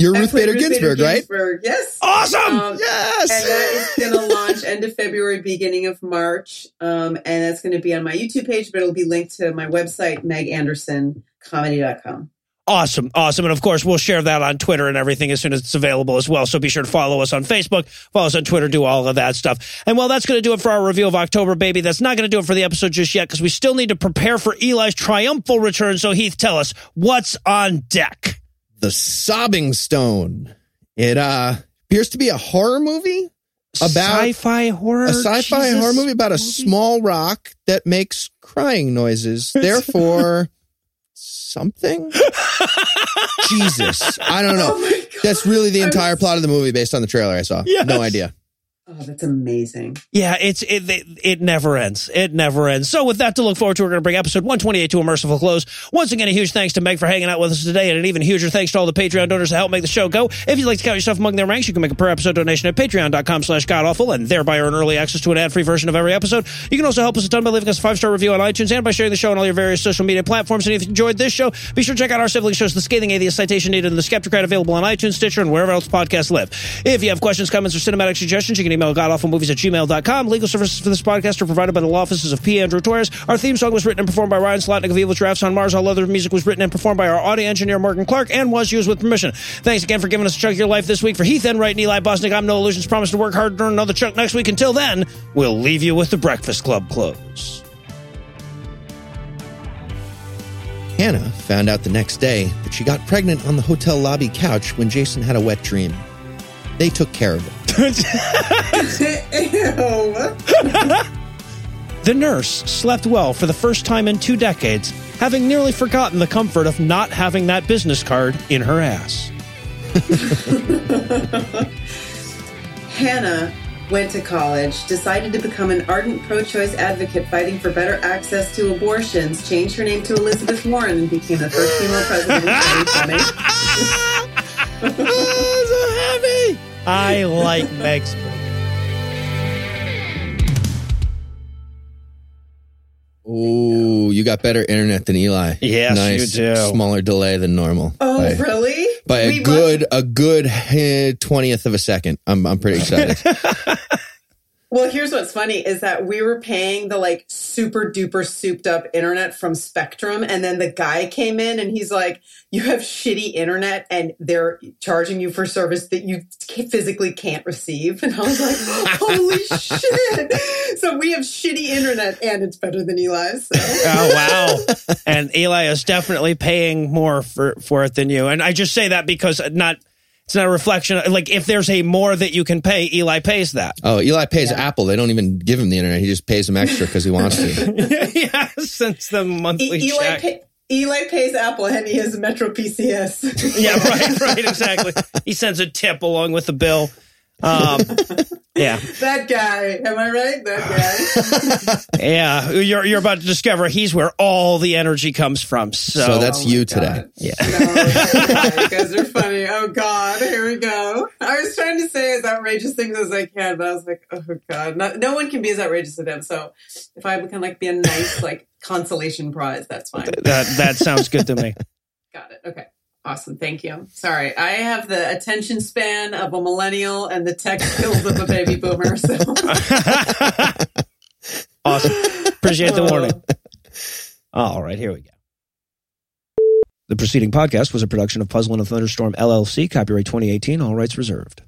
You're I Ruth play Bader Ginsburg, right? Yes. awesome. Um, Yes. and that is going to launch end of February, beginning of March. Um, and that's going to be on my YouTube page, but it'll be linked to my website, megandersoncomedy.com. Awesome. Awesome. And of course, we'll share that on Twitter and everything as soon as it's available as well. So be sure to follow us on Facebook, follow us on Twitter, do all of that stuff. And well, that's going to do it for our review of October, baby. That's not going to do it for the episode just yet because we still need to prepare for Eli's triumphal return. So Heath, tell us what's on deck. The Sobbing Stone. It uh, appears to be a horror movie about sci-fi horror, a sci-fi Jesus horror movie about a movie? small rock that makes crying noises. Therefore, something. Jesus, I don't know. Oh. That's really the I entire was- plot of the movie based on the trailer I saw. Yes. No idea. Oh, that's amazing. Yeah, it's it, it it never ends. It never ends. So with that to look forward to, we're going to bring episode 128 to a merciful close. Once again, a huge thanks to Meg for hanging out with us today, and an even huger thanks to all the Patreon donors that help make the show go. If you'd like to count yourself among their ranks, you can make a per episode donation at patreon.com slash godawful and thereby earn early access to an ad-free version of every episode. You can also help us a ton by leaving us a five-star review on iTunes and by sharing the show on all your various social media platforms. And if you enjoyed this show, be sure to check out our sibling shows, The Scathing Atheist, Citation Needed, and The Skeptocrat, available on iTunes, Stitcher, and wherever else podcasts live. If you have questions, comments, or cinematic suggestions, you can email godawfulmovies at gmail.com. Legal services for this podcast are provided by the law offices of P. Andrew Torres. Our theme song was written and performed by Ryan Slotnick of Evil Giraffes on Mars. All other music was written and performed by our audio engineer, Morgan Clarke, and was used with permission. Thanks again for giving us a chunk of your life this week. For Heath Enright and Eli Bosnick, I'm Noah Lugeons. Promise to work hard to earn another chunk next week. Until then, we'll leave you with the Breakfast Club close. Hannah found out the next day that she got pregnant on the hotel lobby couch when Jason had a wet dream. They took care of it. The nurse slept well for the first time in two decades, having nearly forgotten the comfort of not having that business card in her ass. Hannah went to college, decided to become an ardent pro choice advocate fighting for better access to abortions, changed her name to Elizabeth Warren, and became the first female president in 2020. so heavy. I like Meg's. Oh, you you got better internet than Eli. Yes, nice, you do. Smaller delay than normal. Oh, by, really? by We a good a good eh, twentieth of a second. I'm I'm pretty excited. Well, here's what's funny is that we were paying the like super duper souped up internet from Spectrum. And then the guy came in and he's like, You have shitty internet and they're charging you for service that you physically can't receive. And I was like, Holy shit. So we have shitty internet and it's better than Eli's. So. Oh wow! and Eli is definitely paying more for for it than you. And I just say that because not it's not a reflection. Like if there's a more that you can pay, Eli pays that. oh, Eli pays Apple. They don't even give him the internet. He just pays them extra because he wants to. yeah, since the monthly E- Eli, check. pay- Eli pays Apple and he has Metro PCS. yeah, right, right, exactly. He sends a tip along with the bill. Um, yeah, that guy. Am I right? That guy. yeah. You're you're about to discover he's where all the energy comes from. So, So that's Oh my you God. today. Yeah. No, you guys are funny. Oh God, here we go. I was trying to say as outrageous things as I can, but I was like, oh God, no, no one can be as outrageous as him. So if I can like be a nice like consolation prize, that's fine. that that sounds good to me. Got it. Okay. Awesome. Thank you. Sorry. I have the attention span of a millennial and the tech skills of a baby boomer. So awesome. Appreciate the warning. All right, here we go. The preceding podcast was a production of Puzzle in a Thunderstorm LLC, copyright 2018, all rights reserved.